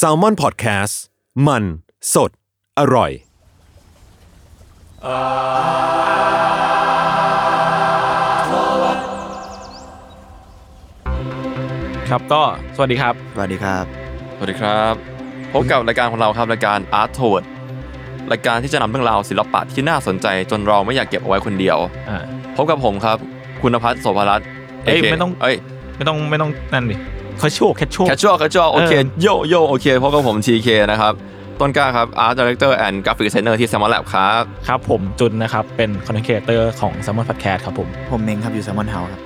S a l ม o n PODCAST มัน สด อร่อย ครับก็สวัสดีครับ สวัสดีครับ สวัสดีครับ พบกับรายการของเราครับรายการ Art t o w a r d รายการที่จะนำเรื่องราวศิลปะที่น่าสนใจจนเราไม่อยากเก็บเอาไว้คนเดียวอ่าพบกับผมครับ คุณพัฒน์โสภรัตน์เอ้ย AK ไม่ต้อง เอ้ยไม่ต้องไม่ต้องนั่นดิ casual casual casual casual โอเคเออโยโยโอเคพบกับผม TK นะครับต้นกล้าครับ Art Director and Graphic Designer ที่ s a m m o n Lab ครับครับผมจุนนะครับ เป็นคอนเทนต์ครีเอเตอร์ของ Salmon Podcast ครับผม ผมเมงครับอยู่ Salmon House ครับ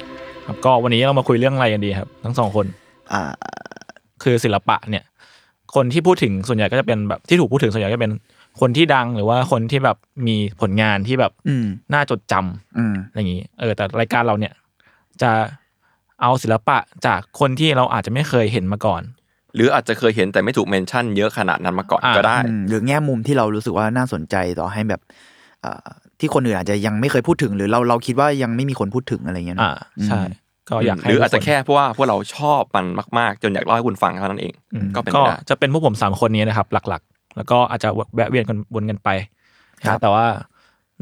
ครับ ก็วันนี้เรามาคุยเรื่องอะไรกันดีครับ ทั้งสองคนอ่าคือศิลปะเนี่ย คนที่พูดถึงส่วนใหญ่ก็จะเป็นแบบที่ถูกพูดถึงส่วนใหญ่ก็เป็นคนที่ดังหรือว่าคนที่แบบมีผลงานที่แบบอืมน่าจดจำอืมอะไรอย่างนี้เออแต่รายการเราเนี่ย จะ เอาศิลปะจากคนที่เราอาจจะไม่เคยเห็นมาก่อน หรืออาจจะเคยเห็นแต่ไม่ถูกเมนชั่นเยอะขนาดนั้นมาก่อนอ่าก็ได้อืมหรือแง่มุมที่เรารู้สึกว่าน่าสนใจต่อให้แบบอ่าที่คนอื่นอาจจะยังไม่เคยพูดถึง หรือเราเราคิดว่ายังไม่มีคนพูดถึงอะไรเงี้ยเนอ่าอะใช่ก็อยากให้หรืออาจจะทุกนแค่เพราะว่าพวกเราชอบมันมากๆ จนอยากเล่าให้คุณฟังเท่านั้นเองอืมก็เป็นก็ไปได้จะเป็นพวกผมสามคนนี้นะครับ หลักๆ แล้วก็อาจจะแวะเวียนกันวนกันไปนะครับแต่ว่า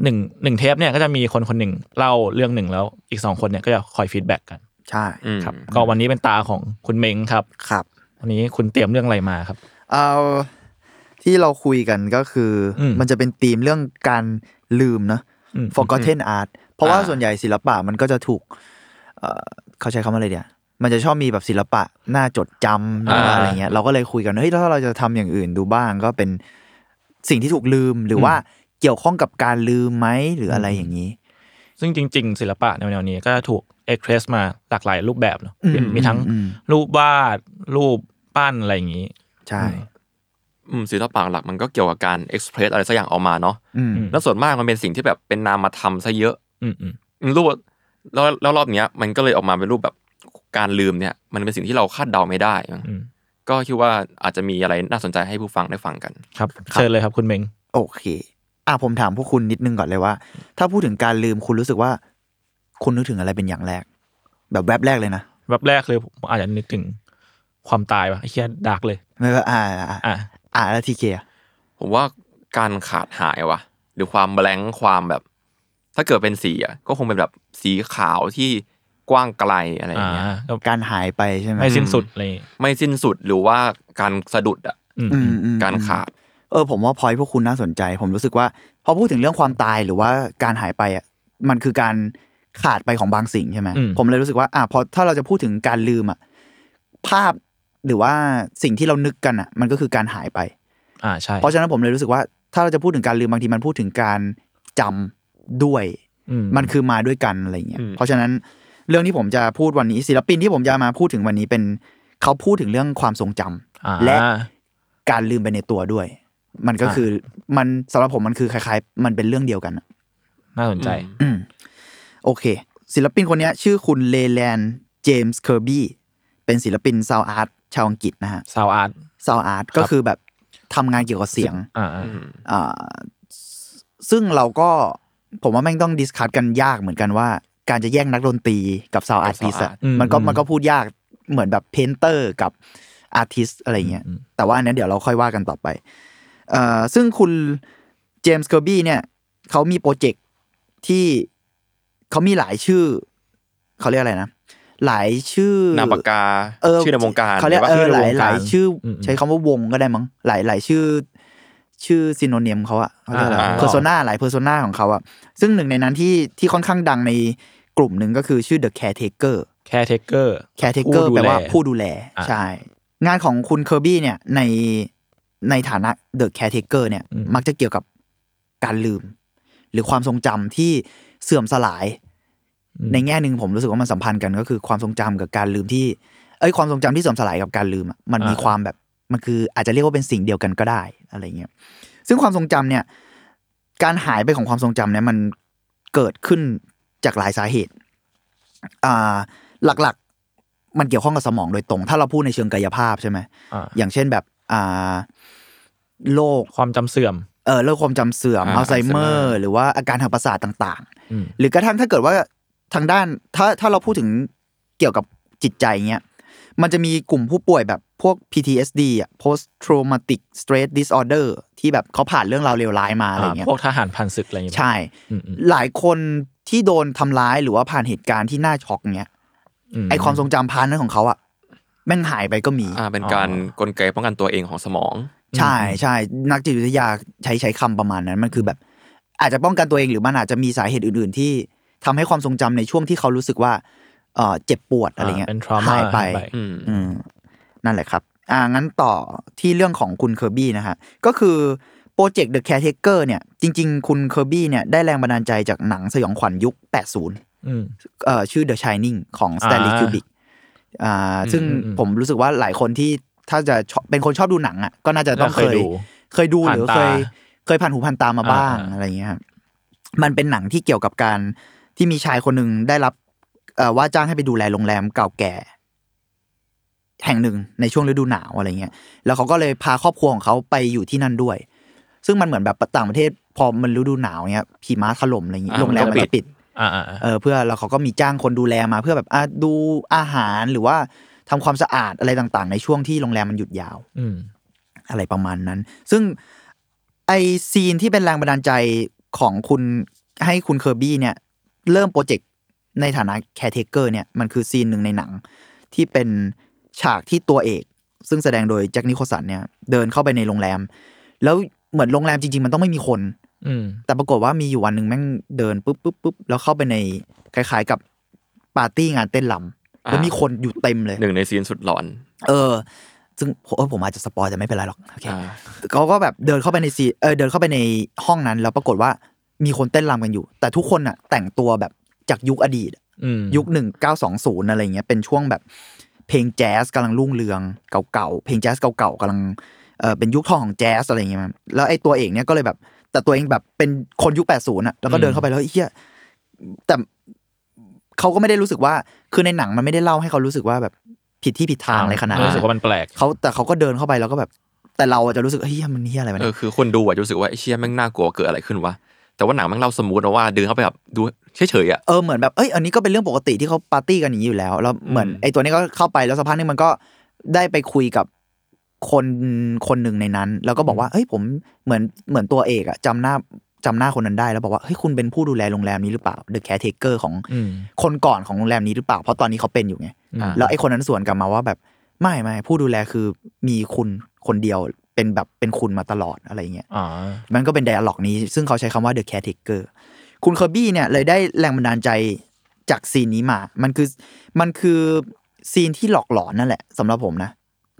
หนึ่งหนึ่งเทปเนี่ยก็จะมีคนคนหนึ่งเล่าเรื่องหนึ่งแล้วอีกสองคนเนี่ยก็จะคอยฟีดแบ็กกัน ใช่อืมครับ ก็วันนี้เป็นตาของคุณเม้งครับครับ วันนี้คุณเตรียมเรื่องอะไรมาครับเอาที่เราคุยกันก็คืออมมันจะเป็นธีมเรื่องการลืมเนอะอืม forgotten art เพราะว่าอ่าส่วนใหญ่ศิลปะมันก็จะถูกเอ่อเขาใช้คำว่าอะไรเดียวมันจะชอบมีแบบศิลปะน่าจดจำหรือว่าอะไรเงี้ย เราก็เลยคุยกันเฮ้ยแล้วถ้าเราจะทำอย่างอื่นดูบ้างก็เป็นสิ่งที่ถูกลืมหรือว่าเกี่ยวข้องกับการลืมไหมหรืออะไรอย่างนี้ ซึ่งจริง ๆ ศิลปะแนวๆนี้ก็จะถูก เอ็กเพรสมาหลากหลายรูปแบบเนอะอืมเป็นมีทั้งอืมรูปวาดรูปปั้นอะไรอย่างนี้ ใช่อืมศิลปะหลักมันก็เกี่ยวกับการเอ็กซ์เพรสอะไรสักอย่างออกมาเนาะอืมแล้วส่วนมากมันเป็นสิ่งที่แบบเป็นนามธรรมซะเยอะอืมอืมอืมรูปแล้วแล้วรอบเนี้ย มันก็เลยออกมาเป็นรูปแบบการลืมเนี่ย มันเป็นสิ่งที่เราคาดเดาไม่ได้มั้งอืมก็คิดว่าอาจจะมีอะไรน่าสนใจให้ผู้ฟังได้ฟังกันครับเชิญเลยครับคุณเม้งโอเค อะผมถามพวกคุณนิดนึงก่อนเลยว่า ถ้าพูดถึงการลืมคุณรู้สึกว่า คุณนึกถึงอะไรเป็นอย่างแรก แบบแวบแรกเลยนะแบบแรกเลยผมอาจจะนึกถึงความตายว่ะไอ้เหี้ย dark เลย ไม่ว่าอ่าอ่าอะ อ่าแล้ว TK อะผมว่าการขาดหายว่ะ หรือความแบงค์ความแบบ ถ้าเกิดเป็นสีอะก็คงเป็นแบบสีขาวที่กว้างไกลอะไรอย่างเงี้ย อ่าก็การหายไปใช่ไหมไม่สิ้นสุดอะไรอย่างงี้ไม่สิ้นสุดหรือว่าการสะดุดอะอืม อืมอืม การขาด เออผมว่าพอยพวกคุณน่าสนใจ ผมรู้สึกว่า พอพูดถึงเรื่องความตายหรือว่าการหายไปอะมันคือการ ขาดไปของบางสิ่งใช่ไหมอืมผมเลยรู้สึกว่าอะพอถ้าเราจะพูดถึงการลืมอะภาพหรือว่าสิ่งที่เรานึกกันอะ มันก็คือการหายไปอ่าใช่เพราะฉะนั้นผมเลยรู้สึกว่าถ้าเราจะพูดถึงการลืมบางทีมันพูดถึงการจำด้วยอืมมันคือมาด้วยกันอะไรเงี้ยอืมเพราะฉะนั้นเรื่องที่ผมจะพูดวันนี้ศิลปินที่ผมจะมาพูดถึงวันนี้เป็นเขาพูดถึงเรื่องความทรงจำอ่าและการลืมไปในตัวด้วย มันก็คือมันสำหรับผมมันคือคล้าย ๆ มันเป็นเรื่องเดียวกันอะน่าสนใจอืม โอเค ศิลปินคนเนี้ยชื่อคุณเลแลนเจมส์เคอร์บี้เป็นศิลปิน sound art ชาวอังกฤษนะฮะ sound art sound art ก็คือแบบทำงานเกี่ยวกับเสียงอ่าอ่าอืมอ่าซึ่งเราก็ผมว่าแม่งต้อง discuss กันยากเหมือนกันว่า การจะแยกนักดนตรีกับ sound artist กับ sound art มันก็มันก็พูดยากเหมือนแบบ painter กับ artist อะไรเงี้ยแต่ว่าอันนั้นเดี๋ยวเราค่อยว่ากันต่อไปเอ่อซึ่งคุณเจมส์เคอร์บี้เนี่ยเขามีโปรเจกต์ที่ เขามีหลายชื่อ เขาเรียกอะไรนะ หลายชื่อนามปากกาเออชื่อในวงการเขาเรียกหอเอว่าอหลายในวงหกาลารยชื่ออมใช้คำว่าวงก็ได้มั้งหลายหลายชื่อ ชื่อซิโนเนียมเขาอะเขาเรียกอะไรอ่าเพอร์โซนาหลายเพอร์โซนาของเขาอะซึ่งหนึ่งในนั้นที่ที่ค่อนข้างดังในกลุ่มหนึ่งก็คือชื่อ The Caretaker แคร์เทเกอร์ Caretaker แปลว่าผู้ดูแลอ่าใช่ งานของคุณเคอร์บี้เนี่ยในในฐานะ The Caretaker เนี่ยอืมมักจะเกี่ยวกับการลืม หรือความทรงจำที่ เสื่อมสลาย ในแง่หนึ่งผมรู้สึกว่ามันสัมพันธ์กันก็คือความทรงจำกับการลืมที่ เอ้ยความทรงจำที่เสื่อมสลายกับการลืมอะมันมีอ่าความแบบมันคืออาจจะเรียกว่าเป็นสิ่งเดียวกันก็ได้อะไรเงี้ยซึ่งความทรงจำเนี่ย การหายไปของความทรงจำเนี่ยมันเกิดขึ้นจากหลายสาเหตุอ่าหลักๆ มันเกี่ยวข้องกับสมองโดยตรง ถ้าเราพูดในเชิงกายภาพใช่ไหมอ่าอย่างเช่นแบบอ่าโรคความจำเสื่อม เออโรคความจำเสื่อมอ่าอัลไซเมอ Alzheimer ร์ หรือว่าอาการทางประสาทต่างอืมๆหรือกระทั่งถ้าเกิดว่าทางด้านถ้าถ้าเราพูดถึงเกี่ยวกับจิตใจเงี้ยมันจะมีกลุ่มผู้ป่วยแบบพวก PTSD อะ post traumatic stress disorder ที่แบบเขาผ่านเรื่องราวเลวร้ายมาอะไรเงี้ยพวกทหารพันศึกอะไรอย่างเงี้ยใช่อืมอืมหลายคนที่โดนทำร้ายหรือว่าผ่านเหตุการณ์ที่น่าช็อกเงี้ยไอความทรงจำ part นั้นของเขาอะแม่งหายไปก็มี อ่าเป็นการกลไกป้องกันตัวเองของสมอง ใช่ใช่นักจิตวิทยาใช้ใช้คำประมาณนั้น มันคือแบบ อาจจะป้องกันตัวเองหรือมันอาจจะมีสาเหตุอื่น ๆ ที่ทำให้ความทรงจำในช่วงที่เขารู้สึกว่าเออเจ็บปวดอะไรเงี้ยเป็น trauma หายไปหายไปอืมอืมนั่นแหละครับ อ่างั้นต่อที่เรื่องของคุณเคอร์บี้นะฮะก็คือโปรเจกต์ The Caretaker เนี่ย จริง ๆ คุณเคอร์บี้เนี่ยได้แรงบันดาลใจจากหนังสยองขวัญยุค 80อืมเอ่อชื่อ The Shining ของ Stanley อ่า Kubrick อ่าซึ่งอืมอืมผมรู้สึกว่าหลายคนที่ ถ้าจะชอบเป็นคนชอบดูหนังอะก็น่าจะต้องน่าเคเคยยดูเคยดูหรือผ่านเคตายเคยผ่านหูผ่านตามาบ้างอ่าอะไรเงี้ยครับมันเป็นหนังที่เกี่ยวกับการที่มีชายคนหนึ่งได้รับเอ่อว่าจ้างให้ไปดูแลโรงแรมเก่าแก่ แห่งหนึ่งในช่วงฤดูหนาวอะไรเงี้ย แล้วเขาก็เลยพาครอบครัวของเขาไปอยู่ที่นั่นด้วย ซึ่งมันเหมือนแบบต่างประเทศพอมันฤดูหนาวเนี้ยหิมะถล่มอะไรเงี้ยอ่าโรงแรมมันมันก็ปิจะดปิดอ่าอ่าอ่าเออเพื่อแล้วเขาก็มีจ้างคนดูแลมาเพื่อแบบอะดูอาหารหรือว่า ทำความสะอาดอะไรต่างๆ ในช่วงที่โรงแรมมันหยุดยาว อืมอะไรประมาณนั้น ซึ่งไอ scene ที่เป็นแรงบันดาลใจของคุณให้คุณเคอร์บี้เนี่ย เริ่มโปรเจกต์ในฐานะ Caretaker เนี่ยมันคือ scene หนึ่งในหนัง ที่เป็นฉากที่ตัวเอก ซึ่งแสดงโดยแจ็คนิโคลสันเนี่ยเดินเข้าไปในโรงแรม แล้วเหมือนโรงแรมจริง ๆ มันต้องไม่มีคน อืมแต่ปรากฏว่ามีอยู่วันหนึ่งแม่งเดินปุ๊บปุ๊บปุ๊บแล้วเข้าไปในคล้าย ๆ กับปาร์ตี้งานเต้นรำ แล้วมีคนอยู่เต็มเลยหนึ่งใน scene สุดหลอน เออ ซึ่งผมเออผมอาจจะ spoil แต่ไม่เป็นไรหรอกโอเคอ่าเขาก็แบบเดินเข้าไปใน scene เออเดินเข้าไปในห้องนั้น แล้วปรากฏว่ามีคนเต้นรำกันอยู่ แต่ทุกคนอะ แต่งตัวแบบจากยุคอดีตอืมยุคหนึ่งเก้าสองศูนย์อะไรเงี้ยเป็นช่วงแบบเพลงแจ๊สกำลังรุ่งเรืองเก่าๆเพลงแจ๊สเก่าๆกำลังเออเป็นยุคทองของแจ๊สอะไรเงี้ยมันแล้วไอ้ตัวเอกเนี่ยก็เลยแบบ แต่ตัวเองแบบเป็นคนยุคแปดศูนย์อะแล้วก็เดินเข้าไปแล้วเฮียแต่ เขาก็ไม่ได้รู้สึกว่าคือในหนังมันไม่ได้เล่าให้เขารู้สึกว่าแบบผิดที่ผิดทางอะไรขนาดนั้นรู้สึกว่ามันแปลกเขาแต่เขาก็เดินเข้าไปแล้วก็แบบ แต่เราอะจะรู้สึกเฮ้ยมันเฮียอะไรวะเอเนี่อยคือคนดูอะจะรู้สึกว่าไอ้เชี่ยแม่งน่ากลัวเกิดอะไรขึ้นวะแต่ว่าหนังแม่งเล่าสมูทนะว่าเดินเข้าไปแบบดูเฉยๆอะเออเหมือนแบบเอ้ยอันนี้ก็เป็นเรื่องปกติที่เขาปาร์ตี้กันอย่างนี้อยู่แล้วแล้วเหมือนอืมไอ้ตัวนี้ก็เข้าไปแล้วสักพักนึงมันก็ได้ไปคุยกับคนคนหนึ่งในนั้น แล้วก็บอกว่าเฮ้ยผมเหมือนเหมือนตัวเอกอะจำหน้า จำหน้าคนนั้นได้แล้วบอกว่าเฮ้ยคุณเป็นผู้ดูแลโรงแรมนี้หรือเปล่า The caretaker ของอืมคนก่อนของโรงแรมนี้หรือเปล่า เพราะตอนนี้เขาเป็นอยู่ไงอืมแล้วไอ้คนนั้นสวนกลับมาว่าแบบไม่ไม่ผู้ดูแลคือมีคุณคนเดียวเป็นแบบเป็นคุณมาตลอดอะไรเงี้ยอ๋อมันก็เป็น dialogue นี้ ซึ่งเขาใช้คำว่า the caretaker คุณเคอร์บี้เนี่ยเลยได้แรงบันดาลใจจาก scene นี้มา มันคือมันคือ scene ที่หลอกหลอนนั่นแหละสำหรับผมนะ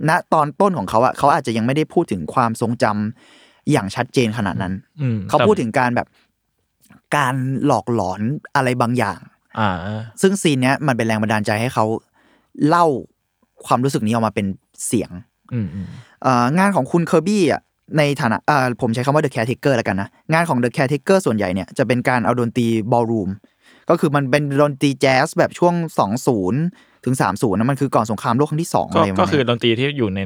ณตอนต้นของเขาอะเขาอาจจะยังไม่ได้พูดถึงความทรงจำ อย่างชัดเจนขนาดนั้นอืมเขาพูดถึงการแบบการหลอกหลอนอะไรบางอย่างอ่าซึ่ง scene เนี้ยมันเป็นแรงบันดาลใจให้เขาเล่าความรู้สึกนี้ออกมาเป็นเสียงอืมอืมเอ่องานของคุณเคอร์บี้อะในฐานะอ่าผมใช้คำว่า The Caretaker แล้วกันนะ งานของ The Caretaker ส่วนใหญ่เนี่ยจะเป็นการเอาดนตรีบอลรูมก็คือมันเป็นดนตรีแจ๊สแบบช่วง 20 ถึง 30นะมันคือก่อนสงครามโลกครั้งที่2ก็อะไรประมาณก็คือนี้ดนตรีที่อยู่ใน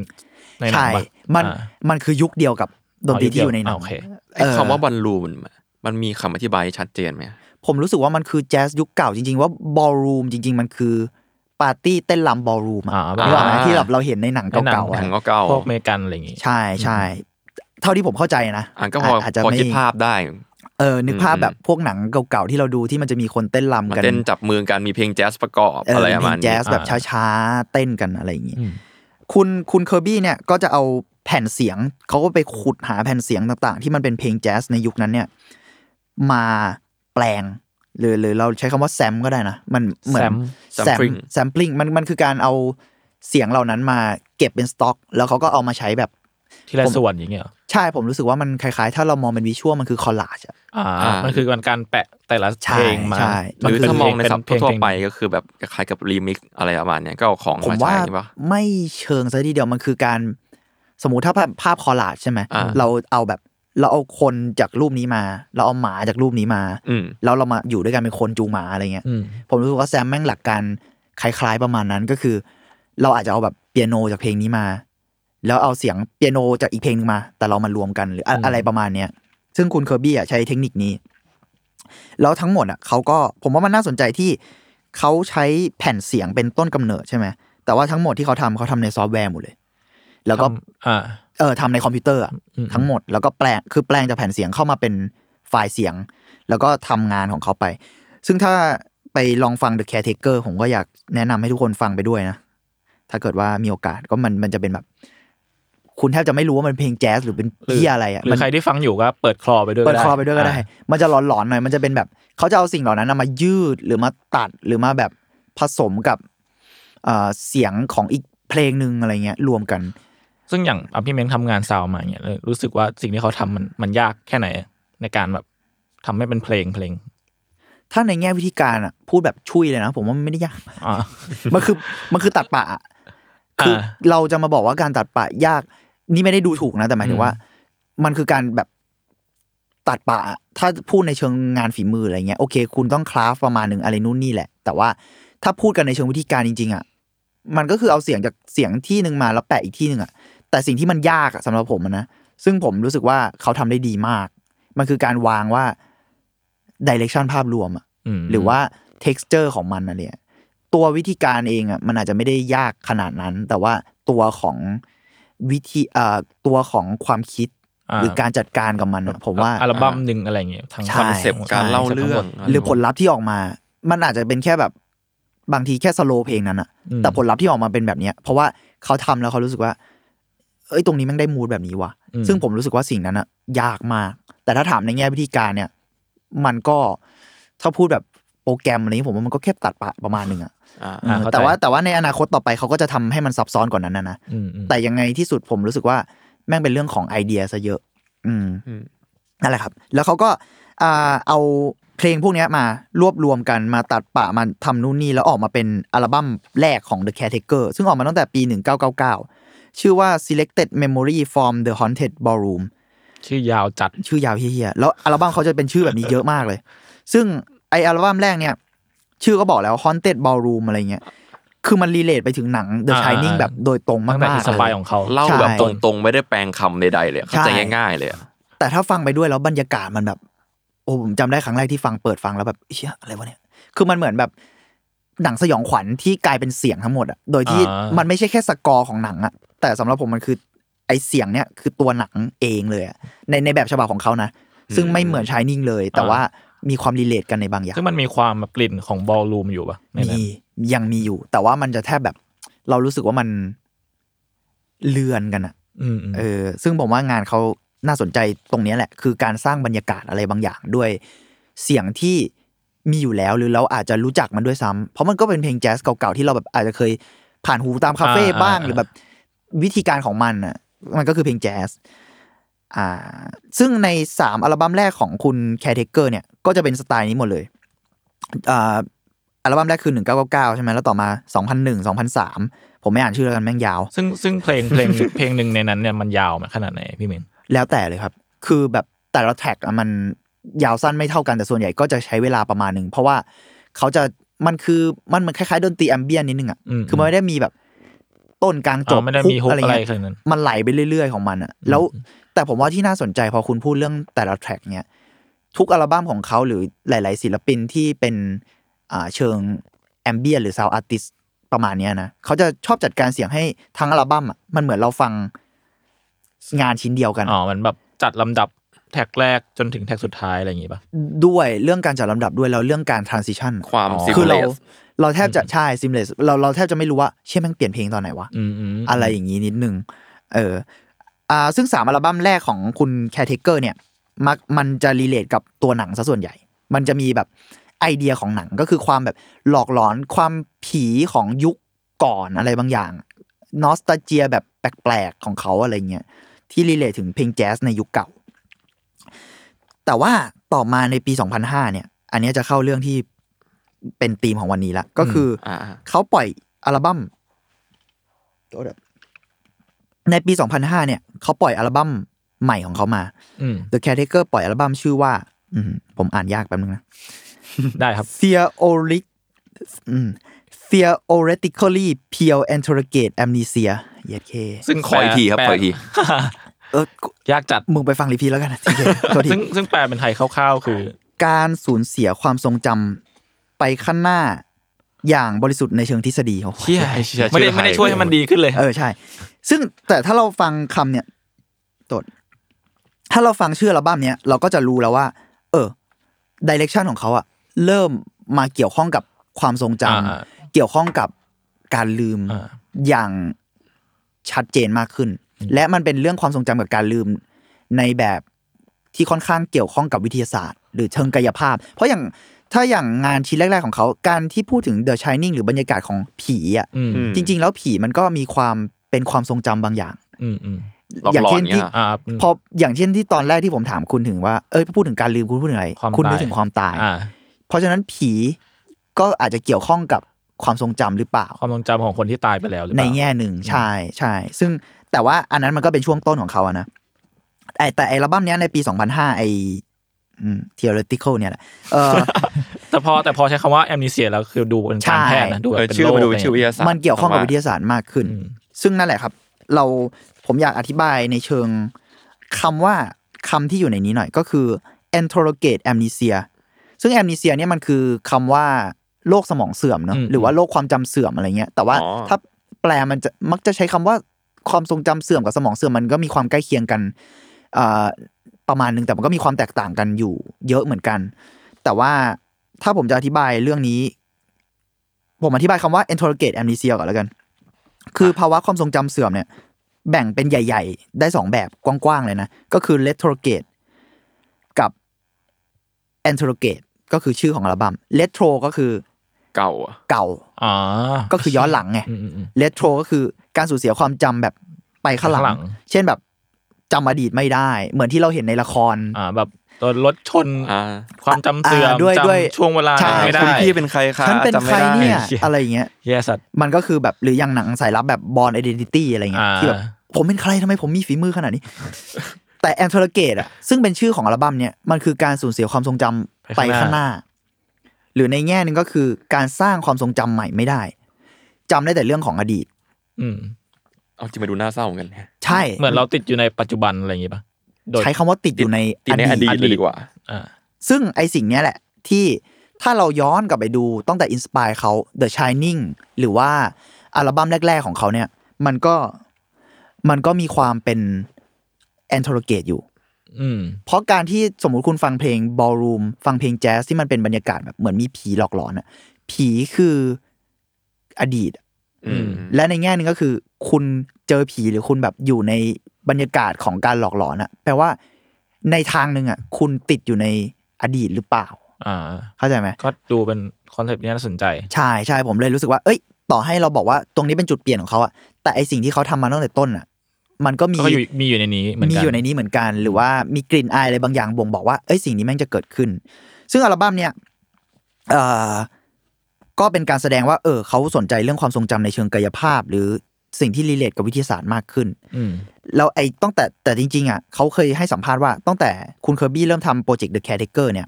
ในหนังใช่ปะมันอ่ามันคือยุคเดียวกับ ดนตรีที่อยู่ในหนังโอเคไอ้คำว่าบอลลูนมันมีคำอธิบายชัดเจนไหมผมรู้สึกว่ามันคือแจ๊สยุคเก่าจริง ๆ ว่าballroom จริง ๆ มันคือปาร์ตี้เต้นรำ ballroom อ่าอะนึกออกไหมที่แบบเราเห็นในหนังเก่าๆหนัอะงก็เก่าพวกอเมริกันอะไรอย่างงี้ใช่ใช่เท่าที่ผมเข้าใจนะอะก็พออาจจะพอไม่คิดภาพได้เออนึกภาพแบบพวกหนังเก่าๆที่เราดูที่มันจะมีคนเต้นรำมากันเต้นจับมือกันมีเพลงแจ๊สประกอบเอออะไรเป็นประเพลมาณงนี้แจ๊สแบบอ่าช้าๆเต้นกันอะไรอย่างงี้อืมคุณคุณเคอร์บี้เนี่ยก็จะเอา แผ่นเสียงเขาก็ไปขุดหาแผ่นเสียงต่างๆ ที่มันเป็นเพลงแจ๊สในยุคนั้นเนี่ย มาแปลงหรือหรือเราใช้คำว่า sam ก็ได้นะ มันเหมือน Sam แซมแซมปลิงมันมันคือการเอาเสียงเหล่านั้นมาเก็บเป็นสต็อก แล้วเขาก็เอามาใช้แบบทีละผมส่วนอย่างเงี้ยเหรอใช่ผมรู้สึกว่ามันคล้ายๆ ถ้าเรามองเป็น visual มันคือ collage อะอ่าอ่ามัมันคือการแปะแต่ละใช่เพลงมาใช่หรือถ้ามองในศัพท์เป็นเพลทั่วเพลงไปก็คือแบบคล้ายๆกับรีมิกซ์อะไรประมาณเนี้ยก็เอาของผมมาว่าใช้ปะไม่เชิงซะทีเดียวมันคือการ สมมุติถ้าภาพภาพ collage ใช่ไหมอ่าเราเอาแบบเราเอาคนจากรูปนี้มา เราเอาหมาจากรูปนี้มาอืมแล้วเรามาอยู่ด้วยกันเป็นคนจูงหมาอะไรเงี้ยอืมผมรู้สึกว่าแซมแม่งหลักการคล้ายๆประมาณนั้นก็คือ เราอาจจะเอาแบบเปียโนจากเพลงนี้มา แล้วเอาเสียงเปียโนจากอีกเพลงนึงมา แต่เรามารวมกันหรืออะอืมอะไรประมาณเนี้ยซึ่งคุณเคอร์บี้อะใช้เทคนิคนี้ แล้วทั้งหมดอะเขาก็ผมว่ามันน่าสนใจที่เขาใช้แผ่นเสียงเป็นต้นกำเนิดใช่ไหมแต่ว่าทั้งหมดที่เขาทำเขาทำในซอฟต์แวร์หมดเลย แล้วก็ทำอ่าเออทำในคอมพิวเตอร์อะอืมทั้งหมด แล้วก็แปลงคือแปลงจากแผ่นเสียงเข้ามาเป็นไฟล์เสียง แล้วก็ทำงานของเขาไป ซึ่งถ้าไปลองฟัง The Caretaker ผมก็อยากแนะนำให้ทุกคนฟังไปด้วยนะ ถ้าเกิดว่ามีโอกาสก็มันมันจะเป็นแบบ คุณแทบจะไม่รู้ว่ามันเพลงแจ๊สหรือเป็นหรือเพี้ยอะไรอะหรือมันใครที่ฟังอยู่ก็เปิดคลอไปด้วยเปิดก็คอไปด้วยก็ได้อ่ามันจะหลอนๆหน่อย มันจะเป็นแบบเขาจะเอาสิ่งเหล่านั้นนะมายืดหรือมาตัดหรือมาแบบผสมกับเอ่อเสียงของอีกเพลงหนึ่งอะไรเงี้ยรวมกัน ซึ่งอย่างอะพี่เม้งทำงานซาวด์มาอย่างเงี้ยเลยรู้สึกว่าสิ่งที่เขาทำมันมันยากแค่ไหน ในการแบบทำให้เป็นเพลงเพลง ถ้าในแง่วิธีการอะพูดแบบชุยเลยนะ ผมว่ามันไม่ได้ยากอ่ามันคือมันคือตัดปะอะคืออาเราจะมาบอกว่าการตัดปะยาก นี่ไม่ได้ดูถูกนะ แต่หมายถึงว่า มันคือการแบบตัดปะอะถ้าพูดในเชิงงานฝีมืออะไรเงี้ยโอเค คุณต้องคราฟประมาณหนึ่งอะไรนู่นนี่แหละ แต่ว่าถ้าพูดกันในเชิงวิธีการจริง ๆอะมันก็คือเอาเสียงจากเสียงที่หนึ่งมาแล้วแปะอีกที่หนึ่งอะ แต่สิ่งที่มันยากอะสำหรับผมอะนะซึ่งผมรู้สึกว่าเขาทำได้ดีมาก มันคือการวางว่า direction ภาพรวมอะอืมหรือว่า texture ของมันนะเนี่ยตัววิธีการเองอะมันอาจจะไม่ได้ยากขนาดนั้น แต่ว่าตัวของวิธีเอ่อตัวของความคิดอ่าหรือการจัดการกับมันอะผมว่าอัลบั้มหนึ่งอะไรเงี้ยทั้งใช่คอนเซปต์การเล่าเรื่อง หรือผลลัพธ์ที่ออกมา มันอาจจะเป็นแค่แบบบางทีแค่สโลเพลงนั้นอะอืมแต่ผลลัพธ์ที่ออกมาเป็นแบบเนี้ยเพราะว่าเขาทำแล้วเขารู้สึกว่า เอ้ยตรงนี้แม่งได้มูดแบบนี้ว่ะอืมซึ่งผมรู้สึกว่าสิ่งนั้นอะยากมาก แต่ถ้าถามในแง่วิธีการเนี่ย มันก็ถ้าพูดแบบโปรแกรมอะไรนี้ผมว่ามันก็แค่ตัดปะประมาณหนึ่งอะอ่าเออแต่ว่าแต่ว่าในอนาคตต่อไปเขาก็จะทำให้มันซับซ้อนกว่านั้นนะนะอืมอืมแต่ยังไงที่สุดผมรู้สึกว่าแม่งเป็นเรื่องของไอเดียซะเยอะ อืมอืมนั่นแหละครับ แล้วเขาก็อ่าเอาเพลงพวกเนี้ยมารวบรวมกันมาตัดปะมาทำนู่นนี่แล้วออกมาเป็นอัลบั้มแรกของ The Caretaker ซึ่งออกมาตั้งแต่ปี 1999 ชื่อว่า Selected Memory from the Haunted Ballroom ชื่อยาวจัดชื่อยาวเฮี้ยๆแล้วอัลบั้มเขาจะเป็นชื่อแบบนี้เยอะมากเลย ซึ่งไออัลบั้มแรกเนี่ย ชื่อก็บอกแล้ว Haunted Ballroom อะไรเงี้ยคือมันรีเลทไปถึงหนัง The อ่า Shining แบบโดยตรงตั้งแต่มาอิกนๆสเลปายยของเขาเล่าใช่แบบตรงๆ ไม่ได้แปลงคำใดๆเลยเข้าใจใช่ง่ายๆเลยอะแต่ถ้าฟังไปด้วยแล้วบรรยากาศมันแบบ โอ้ผมจำได้ครั้งแรกที่ฟังเปิดฟังแล้วแบบเชี่ยอะไรวะเนี่ยคือมันเหมือนแบบหนังสยองขวัญที่กลายเป็นเสียงทั้งหมดอะโดยที่อ่ามัมันไม่ใช่แค่สกอร์ของหนังอะ แต่สำหรับผมมันคือไอเสียงเนี่ยคือตัวหนังเองเลยอะในในแบบฉบับของเขานะ ซึ่งไม่เหมือน Shining เลย แต่ว่ามีความ relate กันในบางอย่าง ซึ่งมันมีความแบบกลิ่นของ ballroom อยู่ปะในนั้นมียังมีอยู่ แต่ว่ามันจะแทบแบบ เรารู้สึกว่ามันเลือนกันอะอืมอืมเออ ซึ่งผมว่างานเขาน่าสนใจตรงเนี้ยแหละ คือการสร้างบรรยากาศอะไรบางอย่างด้วยเสียงที่มีอยู่แล้วหรือเราอาจจะรู้จักมันด้วยซ้ำเพราะมันก็เป็นเพลงแจ๊สเก่าๆที่เราแบบอาจจะเคยผ่านหูตามคาเฟ่บ้างหรือแบบ วิธีการของมันอะมันก็คือเพลงแจ๊สอ่าซึ่งในสามอัลบั้มแรกของคุณ Caretaker เนี่ยก็จะเป็นสไตล์นี้หมดเลยอ่าอัลบั้มแรกคือ 1999 ใช่ไหมแล้วต่อมา 2001 2003 ผมไม่อ่านชื่อแล้วกันแม่งยาว ซึ่งซึ่งเพลงเพลงเพลงหนึ่งในนั้นเนี่ยมันยาวไหมขนาดไหนพี่เมนแล้วแต่เลยครับ คือแบบแต่ละแท็กอะมันยาวสั้นไม่เท่ากันแต่ส่วนใหญ่ก็จะใช้เวลาประมาณหนึ่ง เพราะว่าเขาจะมันคือมันมันคล้ายๆดนตรีแอมเบียนนิดนึงอะอืมคือมันไม่ได้มีแบบ ต้นกลางจอ๋อบไม่ได้มีฮุกอะไรเงี้ยขนาดนั้นมันไหลไปเรื่อย ๆ ของมันอะแล้วแต่ผมว่าที่น่าสนใจพอคุณพูดเรื่องแต่ละแทร็กเนี่ยทุกอัลบั้มของเขาหรือหลาย ๆ ศิลปินที่เป็นอ่าเชิง ambient หรือ sound artist ประมาณเนี้ยนะเขาจะชอบจัดการเสียงให้ทั้งอัลบั้มอะมันเหมือนเราฟังงานชิ้นเดียวกันอ๋อมันแบบจัดลำดับ track แรกจนถึง track สุดท้ายอะไรอย่างงี้ป่ะด้วยเรื่องการจัดลำดับด้วยแล้วเรื่องการ transition ความอ๋อซิมคือเลเราส เราแทบจะใช่ seamless เราเราแทบจะไม่รู้ว่าเชี่ยแม่งเปลี่ยนเพลงตอนไหนวะอืมอืมอะไรอย่างนี้นิดนึงเอออ่าซึ่งสามอัลบั้มแรกของคุณ Caretaker เนี่ยมักมันจะ relate กับตัวหนังซะส่วนใหญ่ มันจะมีแบบไอเดียของหนังก็คือความแบบหลอกหลอนความผีของยุคก่อนอะไรบางอย่าง nostalgia แบบแปลกๆของเขาอะไรเงี้ยที่ relate ถึงเพลงแจ๊สในยุคเก่า แต่ว่าต่อมาในปี 2005 เนี่ย อันเนี้ยจะเข้าเรื่องที่ เป็นธีมของวันนี้ละ ก็คือออ่าเขาปล่อยอัลบั้มโทษครับในปี 2005 เนี่ย เขาปล่อยอัลบั้มใหม่ของเขามาอืม The Caretaker ปล่อยอัลบั้มชื่อว่า อืมผมอ่านยากแป๊บนึงนะ ได้ครับ Theoric อืม Theoretically Pure Anterograde Amnesia เย็ดเข้ซึ่งขออีกทีครับแปลขออีกทีเออยากจัด มึงไปฟัง repeat แล้วกันนะโทษทีโทษทีซึ่งซึ่งแปลเป็นไทยคร่าวๆ คือ การสูญเสียความทรงจำ ไปข้างหน้าอย่างบริสุทธิ์ในเชิงทฤษฎีโอ้โหเชี่ยเชี่ยไม่ได้ชื่อไม่ได้ช่วยให้มันดีขึ้นเลย เออใช่ ซึ่งแต่ถ้าเราฟังคำเนี่ยตดถ้าเราฟังชื่ออัลบั้มเนี้ยเราก็จะรู้แล้วว่า เออดิเรกชันของเขาอะเริ่มมาเกี่ยวข้องกับความทรงจำอ่าเกี่ยวข้องกับการลืมอ่าอย่างชัดเจนมากขึ้น และมันเป็นเรื่องความทรงจำกับการลืมในแบบที่ค่อนข้างเกี่ยวข้องกับวิทยาศาสตร์ หรือเชิงกายภาพ เพราะอย่าง ถ้าอย่างงานชิ้นแรก ๆของเขา การที่พูดถึง The Shining หรือบรรยากาศของผีอะอืมอืมจริง ๆ แล้วผีมันก็มีความเป็นความทรงจำบางอย่างอืมอืมหลอกอย่างหลอเช่นนเงี้ที่ยอ่าพออย่างเช่นที่ตอนแรกที่ผมถามคุณถึงว่าเอ้ยพูดถึงการลืมคุณพูดถึงอะไรความคุณนึกตายถึงความตายอ่าเพราะฉะนั้นผีก็อาจจะเกี่ยวข้องกับความทรงจำหรือเปล่า ความทรงจำของคนที่ตายไปแล้วหรือเปในล่าแง่หนึ่งใช่ใช่ซึ่งแต่ว่าอันนั้นมันก็เป็นช่วงต้นของเขาอะนะไอแต่ไออัลบั้มเนี้ยในปี 2005 ไอ อืม theoretical เนี่ยแหละเออแต่พอแต่พอใช้คำว่าแอมนิเซียแล้วคือดูเป็นการแพทย์นะดูแบบเออเป็นชื่อโรคมันดูอะไรเป็นชื่อวิทยาศาสตร์มันเกี่ยวข้องกับวิทยาศาสตร์มากขึ้นอืมซึ่งนั่นแหละครับ เราผมอยากอธิบายในเชิงคำว่าคำที่อยู่ในนี้หน่อยก็คือ interrogate amnesia ซึ่ง amnesia เนี่ยมันคือคำว่าโรคสมองเสื่อมเนอะอืมหรือว่าโรคความจำเสื่อมอะไรเงี้ย แต่ว่าอ๋อถ้าแปลมันจะมักจะใช้คำว่าความทรงจำเสื่อมกับสมองเสื่อมมันก็มีความใกล้เคียงกันอ่า ประมาณหนึงแต่มันก็มีความแตกต่างกันอยู่ เยอะเหมือนกัน แต่ว่าถ้าผมจะอธิบายเรื่องนี้ ผมอธิบายคำว่า interrogate amnesia ก่อนแล้วกัน คือภาวะความทรงจำเสื่อมเนี่ย แบ่งเป็นใหญ่ ๆ ได้สองแบบกว้างๆเลยนะ ก็คือ retrograde กับ interrogate ก็คือชื่อของอัลบั้ม retro ก็คือเก่าอะเก่าอ๋อก็คือย้อนหลังไงอืมอืมอืม retro ก็คือการสูญเสียความจำแบบไปข้างหลัข้างหลังงเช่นแบบ จำอดีตไม่ได้ เหมือนที่เราเห็นในละคร อ่าแบบโดนรถชนอ่าความจำเสื่อมอ่าด้วยด้วยจำช่วงเวลาใช่ไม่ได้คุณพี่เป็นใครคะฉันเป็นจำใคไม่รได้เนี่ยเชี่ยอะไรอย่างเงี้ยแย่สัตว์มันก็คือแบบหรืออย่างหนังสายลับแบบ Born Identity อะไรเงี้ยอ่าที่แบบผมเป็นใครทำไมผมมีฝีมือขนาดนี้ แต่ a n t e r o g a t e อะซึ่งเป็นชื่อของอัลบั้มเนี่ยมันคือการสูญเสียความทรงจำไปข้างหน้า หรือในแง่หนึ่งก็คือการสร้างความทรงจำใหม่ไม่ได้จำได้แต่เรื่องของอดีต อืม เอาจริงมาดูน่าเศร้าเหมือนกันแฮะใช่เหมือนเราติดอยู่ในปัจจุบันอะไรอย่างงี้ป่ะโดยใช้คำว่าติดอยู่ในติดในอดีตเลยดีกว่าอ่าซึ่งไอสิ่งเนี้ยแหละที่ถ้าเราย้อนกลับไปดูตั้งแต่อินสปายเขา The Shining หรือว่าอัลบั้มแรก ๆ ของเขาเนี่ย มันก็มันก็มีความเป็น a n t e r o g a t e อยู่อืมเพราะการที่สมมุติคุณฟังเพลง ballroom ฟังเพลงแจ๊สที่มันเป็นบรรยากาศแบบเหมือนมีผีหลอกหลอนอะผีคืออดีตอืม และในแง่หนึงก็คือ คุณเจอผีหรือคุณแบบอยู่ในบรรยากาศของการหลอกหลอนอะแปลว่าในทางหนึ่งอะคุณติดอยู่ในอดีตหรือเปล่า อ่า เข้าใจไหมก็ดูเป็นคอนเซปต์ที่น่าสนใจ ใช่ใช่ผมเลยรู้สึกว่า เอ้ย ต่อให้เราบอกว่าตรงนี้เป็นจุดเปลี่ยนของเขาอะแต่ไอสิ่งที่เขาทำมาตั้งแต่ต้นอะมันก็มีก็อยู่มีอยู่ในนี้เหมือนมีกันอยู่ในนี้เหมือนกัน หรือว่ามีกลิ่นอายอะไรบางอย่างบ่งบอกว่าเอ้ยสิ่งนี้แม่งจะเกิดขึ้น ซึ่งอัลบั้มเนี่ยเอ่อ ก็เป็นการแสดงว่าเออเขาสนใจเรื่องความทรงจำในเชิงกายภาพ หรือสิ่งที่ relate กับวิทยาศาสตร์มากขึ้นอืมแล้วไอ้ตั้งแต่แต่จริง ๆอะเขาเคยให้สัมภาษณ์ว่าตั้งแต่คุณเคอร์บี้เริ่มทำโปรเจกต์ The Caretaker เนี่ย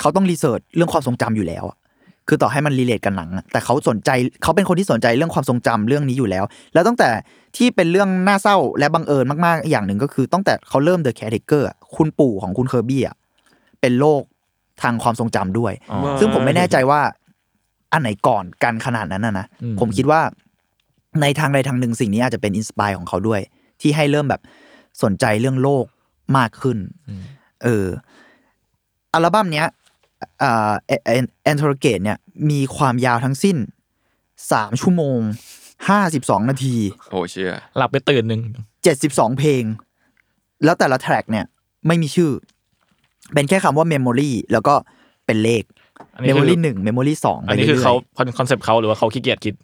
เขาต้อง research เรื่องความทรงจำอยู่แล้วอะคือต่อให้มัน relate กับหนังอะแต่เขาสนใจเขาเป็นคนที่สนใจเรื่องความทรงจำเรื่องนี้อยู่แล้ว แล้วตั้งแต่ที่เป็นเรื่องน่าเศร้าและบังเอิญมากๆ อย่างหนึ่งก็คือตั้งแต่เขาเริ่ม The Caretaker อะคุณปู่ของคุณเคอร์บี้อะเป็นโรคทางความทรงจำด้วยอ๋อซึ่งผมไม่แน่ใจว่า อันไหนก่อนกันขนาดนั้นนะนะอืมผมคิดว่าในทางใดทางหนึ่งสิ่งนี้อาจจะเป็น inspire ของเขาด้วย ที่ให้เริ่มแบบสนใจเรื่องโลกมากขึ้น เออ อัลบั้มเนี้ยอ่า Anterograde เนี่ย มีความยาวทั้งสิ้นสามชั่วโมงห้าสิบสองนาที โอ้เชี่ยหลับไปตื่นหนึ่งเจ็ดสิบสองเพลง แล้วแต่ละ track เนี่ย ไม่มีชื่อ เป็นแค่คำว่า Memory แล้วก็เป็นเลขอันนี้คือ Memory หนึ่ง Memory สองอันนี้คือเขาคอนเซปต์เขาหรือว่าเขาขี้เกียจคิด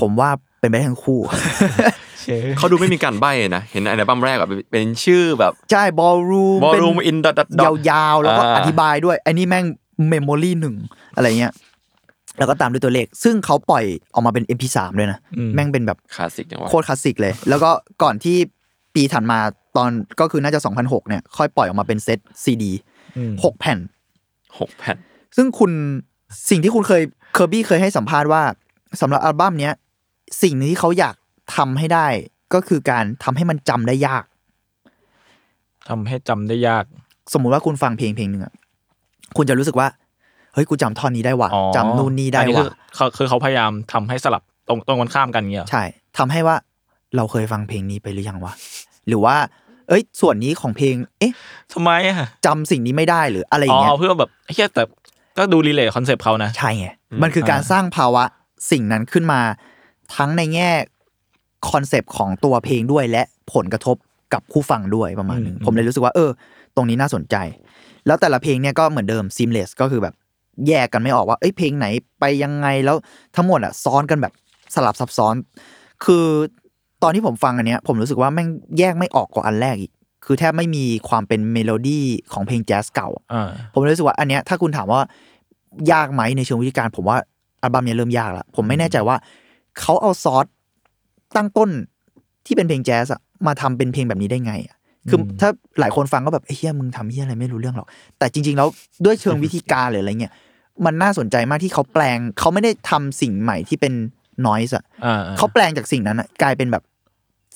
ผมว่าเป็นไปได้ทั้งคู่เชี่ยเขาดูไม่มีการใบ้นะ เห็นอัลบั้มแรกแบบเป็นชื่อแบบใช่ ballroom Ballroom in dot dot dot ยาวๆ แล้วก็อ่าอธิบายด้วยไอ้นี่แม่ง Memory หนึ่งอะไรเงี้ยแล้วก็ตามด้วยตัวเลข ซึ่งเขาปล่อยออกมาเป็น MP3 ด้วยนะอืมแม่งเป็นแบบคลาสสิกจังวะโคตรคลาสสิกเลย แล้วก็ก่อนที่ปีถัดมาตอนก็คือน่าจะ 2006 เนี่ย ค่อยปล่อยออกมาเป็นเซตซีดีอืมหกแผ่นหกแผ่น ซึ่งคุณสิ่งที่คุณเคยเคอร์บี้เคยให้สัมภาษณ์ว่าสำหรับอัลบั้มเนี้ยสิ่งหนึงที่เขาอยากทำให้ได้ก็คือการทำให้มันจำได้ยากทำให้จำได้ยาก สมมุติว่าคุณฟังเพลงเพลงหนึ่งอะคุณจะรู้สึกว่าเฮ้ยกูจำท่อนนี้ได้ว่ะอ๋อจำนู่นนี่ได้อัคือว่ะเขาคือเขาพยายามทำให้สลับตรงตรงกันข้ามกันเงี้ยเหรอใช่ทำให้ว่าเราเคยฟังเพลงนี้ไปหรือยังวะหรือว่า เอ้ย ส่วนนี้ของเพลง เอ๊ะทำไมอะจำสิ่งนี้ไม่ได้หรืออะไรออ๋ย่างเงี้ยอเพื่อแบบเหี้ยแต่ ก็ดู relate คอนเซปต์เขานะใช่ไงมันคือการสร้างภาวะสิ่งนั้นขึ้นมา ทั้งในแง่คอนเซปต์ของตัวเพลงด้วยและผลกระทบกับผู้ฟังด้วยประมาณหนึ่งอืมผมเลยรู้สึกว่า เออ ตรงนี้น่าสนใจ แล้วแต่ละเพลงเนี่ยก็เหมือนเดิม seamless ก็คือแบบแยกกันไม่ออกว่าเอ้ยเพลงไหนไปยังไงแล้วทั้งหมดอะซ้อนกันแบบสลับซับซ้อน คือตอนที่ผมฟังอันเนี้ย ผมรู้สึกว่าแม่งแยกไม่ออกกว่าอันแรกอีก คือแทบไม่มีความเป็นเมโลดี้ของเพลงแจ๊สเก่าอ่าผมเลยรู้สึกว่าอันเนี้ยถ้าคุณถามว่ายากไหมในเชิงวิธีการ ผมว่าอัลบั้มเนี้ยเริ่มยากแล้วผมไม่แน่ใจว่าเขาเอาซอสตั้งต้นที่เป็นเพลงแจ๊สอะมาทำเป็นเพลงแบบนี้ได้ไงอะคืออมถ้าหลายคนฟังก็แบบเหี้ยมึงทำเหี้ยอะไรไม่รู้เรื่องหรอก แต่จริง ๆ แล้วด้วยเชิงวิธีการหรืออะไรเงี้ยมันน่าสนใจมากที่เขาแปลงเขาไม่ได้ทำสิ่งใหม่ที่เป็นnoise อะอ่าเขาแปลงจากสิ่งนั้นอะกลายเป็นแบบ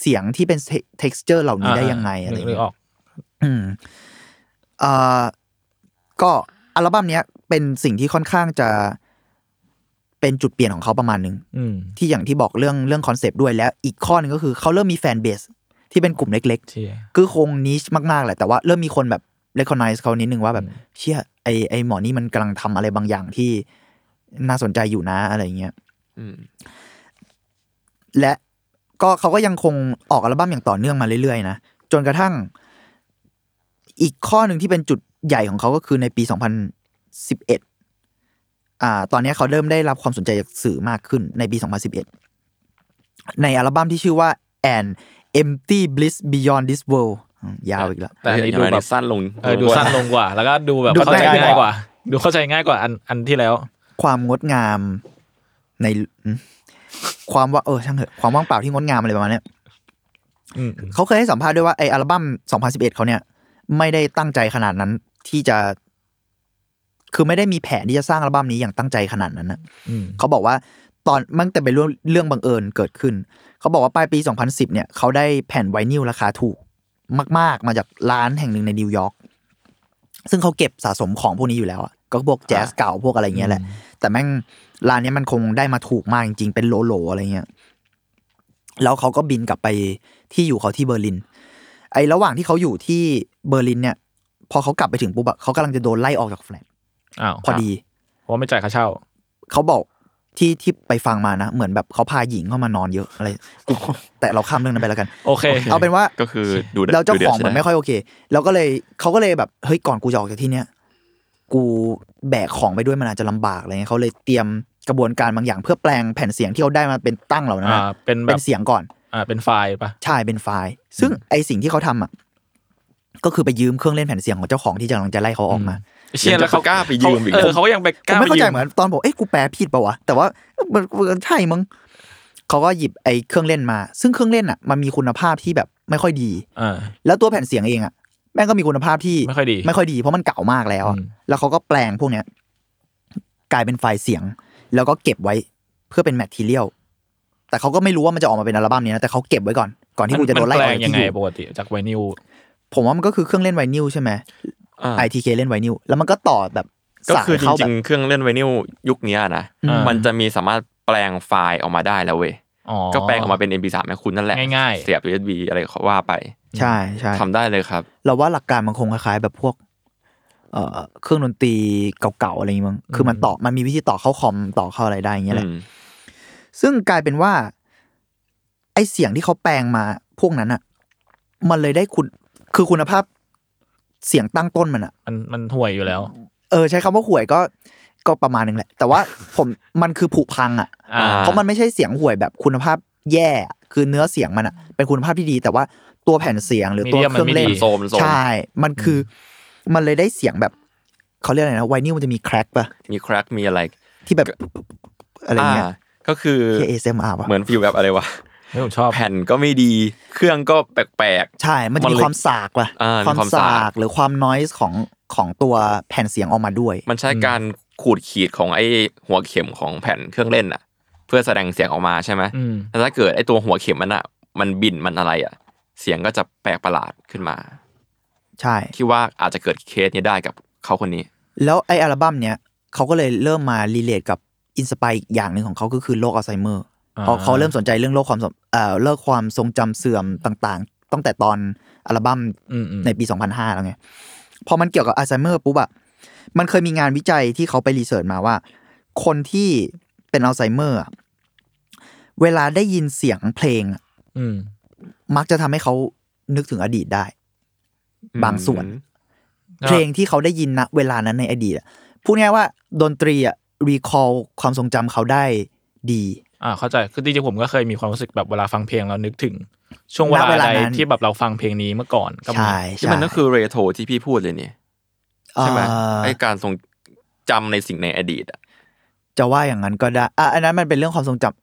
เสียงที่เป็น texture เหล่านี้ได้ยังไงอะไรนึกเงี้ยออกอืมเอ่อก็อัลบั้มเนี้ยเป็นสิ่งที่ค่อนข้างจะเป็นจุดเปลี่ยนของเขาประมาณหนึ่งอืมที่อย่างที่บอกเรื่องเรื่องคอนเซปต์ด้วยแล้ว อีกข้อหนึ่งก็คือเขาเริ่มมี fanbase ที่เป็นกลุ่มเล็กเชี่ยๆคือคง niche มากๆแหละแต่ว่าเริ่มมีคนแบบ recognize เขานิดนึงว่าแบบเชี่ยไอไอหมอนี่มันกำลังทำอะไรบางอย่างที่น่าสนใจอยู่นะอะไรเงี้ยอืมและ ก็เขาก็ยังคงออกอัลบั้มอย่างต่อเนื่องมาเรื่อยๆนะจนกระทั่ง อีกข้อหนึ่งที่เป็นจุดใหญ่ของเขาก็คือในปี 2011อ่าตอนนี้เขาเริ่มได้รับความสนใจจากสื่อมากขึ้นในปี 2011 ในอัลบั้มที่ชื่อว่า An Empty Bliss Beyond This World อืมยาวอีกแล้วแต่อันนี้เดี๋ดูยวแบนี้บสั้นลงเออดูสั้นลงกว่า แล้วก็ดูแบบดูเข้าใจง่ายง่ายกว่า ดูเข้าใจง่ายกว่าอันอันที่แล้ว ความงดงามในอืม ความว่าเออช่างเถอะความว่างเปล่าที่งดงามอะไรประมาณเนี้ยอืมเขาเคยให้สัมภาษณ์ด้วยว่าไออัลบั้ม 2011 เขาเนี่ย ไม่ได้ตั้งใจขนาดนั้นที่จะ คือไม่ได้มีแผนที่จะสร้างอัลบั้มนี้อย่างตั้งใจขนาดนั้นนะอืมเขาบอกว่าตอนมันแต่เป็นเรื่องเรื่องบังเอิญเกิดขึ้น เขาบอกว่าปลายปี 2010 เนี่ยเขาได้แผ่นไวนิลราคาถูก มาก ๆ มาจากร้านแห่งหนึ่งในนิวยอร์กซึ่งเขาเก็บสะสมของพวกนี้อยู่แล้วอะก็พวกแจ๊สเก่าพวกอะไรเงี้ยแหละ แต่แม่ง ร้านเนี้ยมันคงได้มาถูกมากจริงๆ เป็นโหลโหลๆอะไรเงี้ย แล้วเขาก็บินกลับไปที่อยู่เขาที่เบอร์ลิน ไอ้ระหว่างที่เขาอยู่ที่เบอร์ลินเนี่ย พอเขากลับไปถึงปุ๊บอะเขากำลังจะโดนไล่ออกจากแฟลตอ้าวพอดีเพราะว่าไม่จ่ายค่าเช่า เขาบอกที่ที่ไปฟังมานะ เหมือนแบบเขาพาหญิงเข้ามานอนเยอะอะไร แต่เราข้ามเรื่องนั้นไปแล้วกัน โอเค เอาเป็นว่าก็คือดูดืดแล้วเจ้าดูดืขดองมันใช่หไม่ค่อยโอเค แล้วก็เลยเขาก็เลยแบบเฮ้ยก่อนกูจะออกจากที่เนี้ยกูแบกของไปด้วยมันอาจจะลำบากอะไรเงี้ยเขาเลยเตรียม กระบวนการบางอย่างเพื่อแปลงแผ่นเสียงที่เขาได้มาเป็นตั้งเหล่านั้นอ่าอะเป็นแบเป็บนเสียงก่อน อ่าเป็นไฟล์ปะใช่เป็นไฟล์ ซึ่งไอสิ่งที่เขาทำอะก็คือไปยืมเครื่องเล่นแผ่นเสียงของเจ้าของที่กำลังจะไล่เขาออกมาเชี่ยแล้วเขากล้าไปยืมอีก เออเขาก็ยังไปผกล้ามไม่เข้าใจปยืเหมือนตอนบอกเอ้ยกูแปลผิดปะวะแต่ว่ามันมันใช่มั้งเขาก็หยิบไอ้เครื่องเล่นมา ซึ่งเครื่องเล่นอะมันมีคุณภาพที่แบบไม่ค่อยดี อ่า แล้วตัวแผ่นเสียงเองอะแม่งก็มีคุณภาพที่ไม่ค่อยดีไม่ค่อยดีเพราะมันเก่ามากแล้วอะอืม แล้วเขาก็แปลงพวกเนี้ย กลายเป็นไฟล์เสียง แล้วก็เก็บไว้เพื่อเป็นแมททีเรียลแต่เขาก็ไม่รู้ว่ามันจะออกมาเป็นอัลบั้มนี้นะแต่เขาเก็บไว้ก่อนก่อนที่กูจะโดนไล่อมัอกแปลจากงยังที่ไงอยู่ปกติจากไวนิลผมว่ามันก็คือเครื่องเล่นไวนิลใช่ไหมอ่า ITK เล่นไวนิลแล้วมันก็ต่อแบบก็สายคือจเข้าแบริบงๆเครื่องเล่นไวนิลยุคเนี้ยนะอืมมันจะมีสามารถแปลงไฟล์ออกมาได้แล้วเว้ยอ๋อก็แปลงออกมาเป็น MP3 ให้คุณนั่นแหละง่ายๆเสียบ USB อะไรเขาว่าไป ใช่ใช่ทำได้เลยครับ เราว่าหลักการมันคงคล้ายๆแบบพวก เอ่อเครื่องดนตรีเก่าๆอะไรอย่างเงี้ยมั้งคือมันต่อมันมีวิธีต่อเข้าคอมต่อเข้าอะไรได้อย่างเงี้ยแหละอืมซึ่งกลายเป็นว่า ไอเสียงที่เขาแปลงมาพวกนั้นอะ มันเลยได้คุณคือคุณภาพเสียงตั้งต้นมันอะ มันมันห่วยอยู่แล้ว เออ ใช้คำว่าห่วยก็ก็ประมาณหนึ่งแหละ แต่ว่าผมมันคือผุพังอะอ่าเพราะมันไม่ใช่เสียงห่วยแบบคุณภาพแย่อะคือเนื้อเสียงมันอะ เป็นคุณภาพที่ดี แต่ว่าตัวแผ่นเสียงหรือตัว medium เครื่องเล่นมันไม่ดีโทรมมันโทรมใช่ มันคืออ มันเลยได้เสียงแบบเขาเรียกอะไรนะไวนิลมันจะมีแครกป่ะมีแครกมีอะไร ที่แบบอะไรเงี้ยาก็คือที่ ASMR ป่ะเหมือน feel แบบอะไรวะไม่ผมชอบแผ่นก็ไม่ดีเครื่องก็แปลกใช่ มันจะมันมีเลยความสากป่ะอ่ามีความความสาสากกหรือความ noise ของของตัวแผ่นเสียงออกมาด้วยๆมันใช้การขูดขีดของไอ้หัวเข็มของแผ่นเครื่องเล่นอะ เพื่อแสดงเสียงออกมาใช่ไหมอืมแต่ถ้าเกิดไอ้ตัวหัวเข็มมันอะ มันบินมันอะไรอะ เสียงก็จะแปลกประหลาดขึ้นมา ใช่คิดว่าอาจจะเกิดเคสนี้ได้กับเขาคนนี้ แล้วไออัลบั้มเนี้ยเขาก็เลยเริ่มมา relate กับinspire อีกอย่างหนึ่งของเขาก็คือโรคอัลไซเมอร์อ่าเพราะเขาเริ่มสนใจเรื่องโรคความสมเอ่อเลิกความทรงจำเสื่อมต่างๆ ตั้งแต่ตอนอัลบั้มอืมอืมในปี 2005 แล้วไง พอมันเกี่ยวกับอัลไซเมอร์ปุ๊บอะมันเคยมีงานวิจัยที่เขาไป research มาว่า คนที่เป็นอัลไซเมอร์อะเวลาได้ยินเสียงเพลงอะอืมมักจะทำให้เขานึกถึงอดีตได้ บางส่วนก็เพลงที่เขาได้ยินณเวลานั้นในอดีตอะพูดง่ายๆว่าดนตรีอะรีคอลความทรงจำเขาได้ดีอ่าเข้าใจคือจริงๆผมก็เคยมีความรู้สึกแบบเวลาฟังเพลงแล้วนึกถึง ช่วงเวลาณเวลาใดนั้นที่แบบเราฟังเพลงนี้เมื่อก่อนก็มีใช่ที่ใช่มันก็คือเรโทรที่พี่พูดเลยเนี่ยใช่ไหมเอ่อไอ้การทรงจำในสิ่งในอดีตอะจะว่าอย่างนั้นก็ได้อะอันนั้นมันเป็นเรื่องความทรงจำ